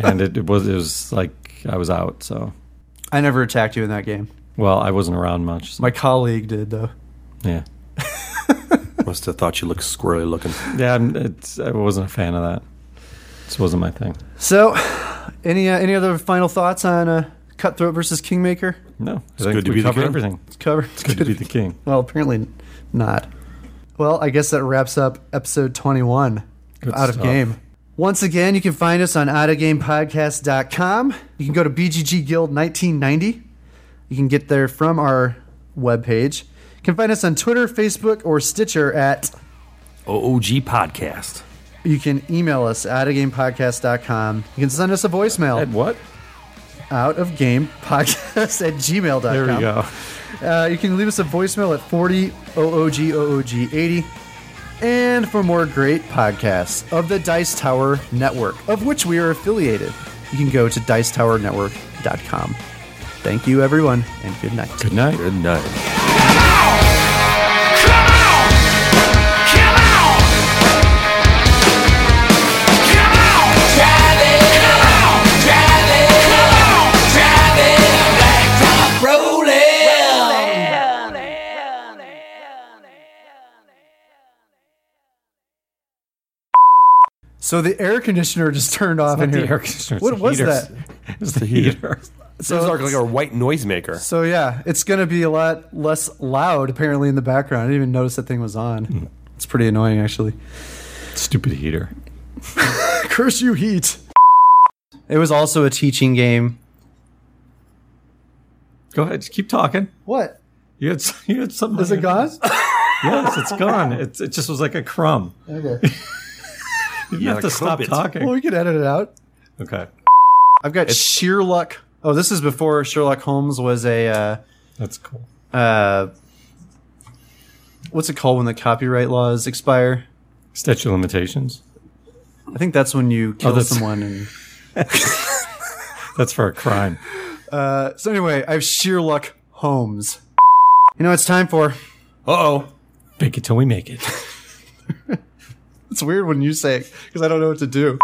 and it, it was it was like I was out. So, I never attacked you in that game. well, I wasn't around much. so- My colleague did though. yeah, Must have thought you looked squirrely looking. yeah. I'm- It's, I wasn't a fan of that. This wasn't my thing. So, any uh, any other final thoughts on uh, Cutthroat versus Kingmaker? No, It's good to be the covered king. everything. It's covered. It's good to be the king. Well, apparently not. Well, I guess that wraps up episode 21 Good Out of stuff. Game. Once again, you can find us on outofgamepodcast.com. You can go to BGG Guild 1990. You can get there from our webpage. You can find us on Twitter, Facebook, or Stitcher at OOG podcast. you can email us at outofgamepodcast.com. You can send us a voicemail Ed, what? out of game podcast at gmail.com. There we go. Uh, you can leave us a voicemail at 40 OOG OOG 80. And for more great podcasts of the Dice Tower Network, of which we are affiliated, you can go to dicetowernetwork.com. Thank you, everyone, and good night. Good night. Good night. So the air conditioner just turned off Not in the here. air conditioner. it's What was heaters. that? It's the heater. Sounds like, like a white noisemaker. So yeah, it's going to be a lot less loud apparently in the background. I didn't even notice that thing was on. Hmm. It's pretty annoying actually. Stupid heater. Curse you, heat. It was also a teaching game. Go ahead, just keep talking. What? You had you had something. Is it gone? Yes, it's gone. It, it just was like a crumb. okay. You Yeah, have to stop crumpets. talking. Well, we can edit it out. Okay, I've got Sherlock. Oh, this is before Sherlock Holmes was a uh, that's cool. uh, what's it called when the copyright laws expire? Statute of limitations. I think that's when you kill that's- someone. And That's for a crime. uh, so anyway, I have Sherlock Holmes. You know, what it's time for. Uh oh. Fake it till we make it. It's weird when you say it because I don't know what to do.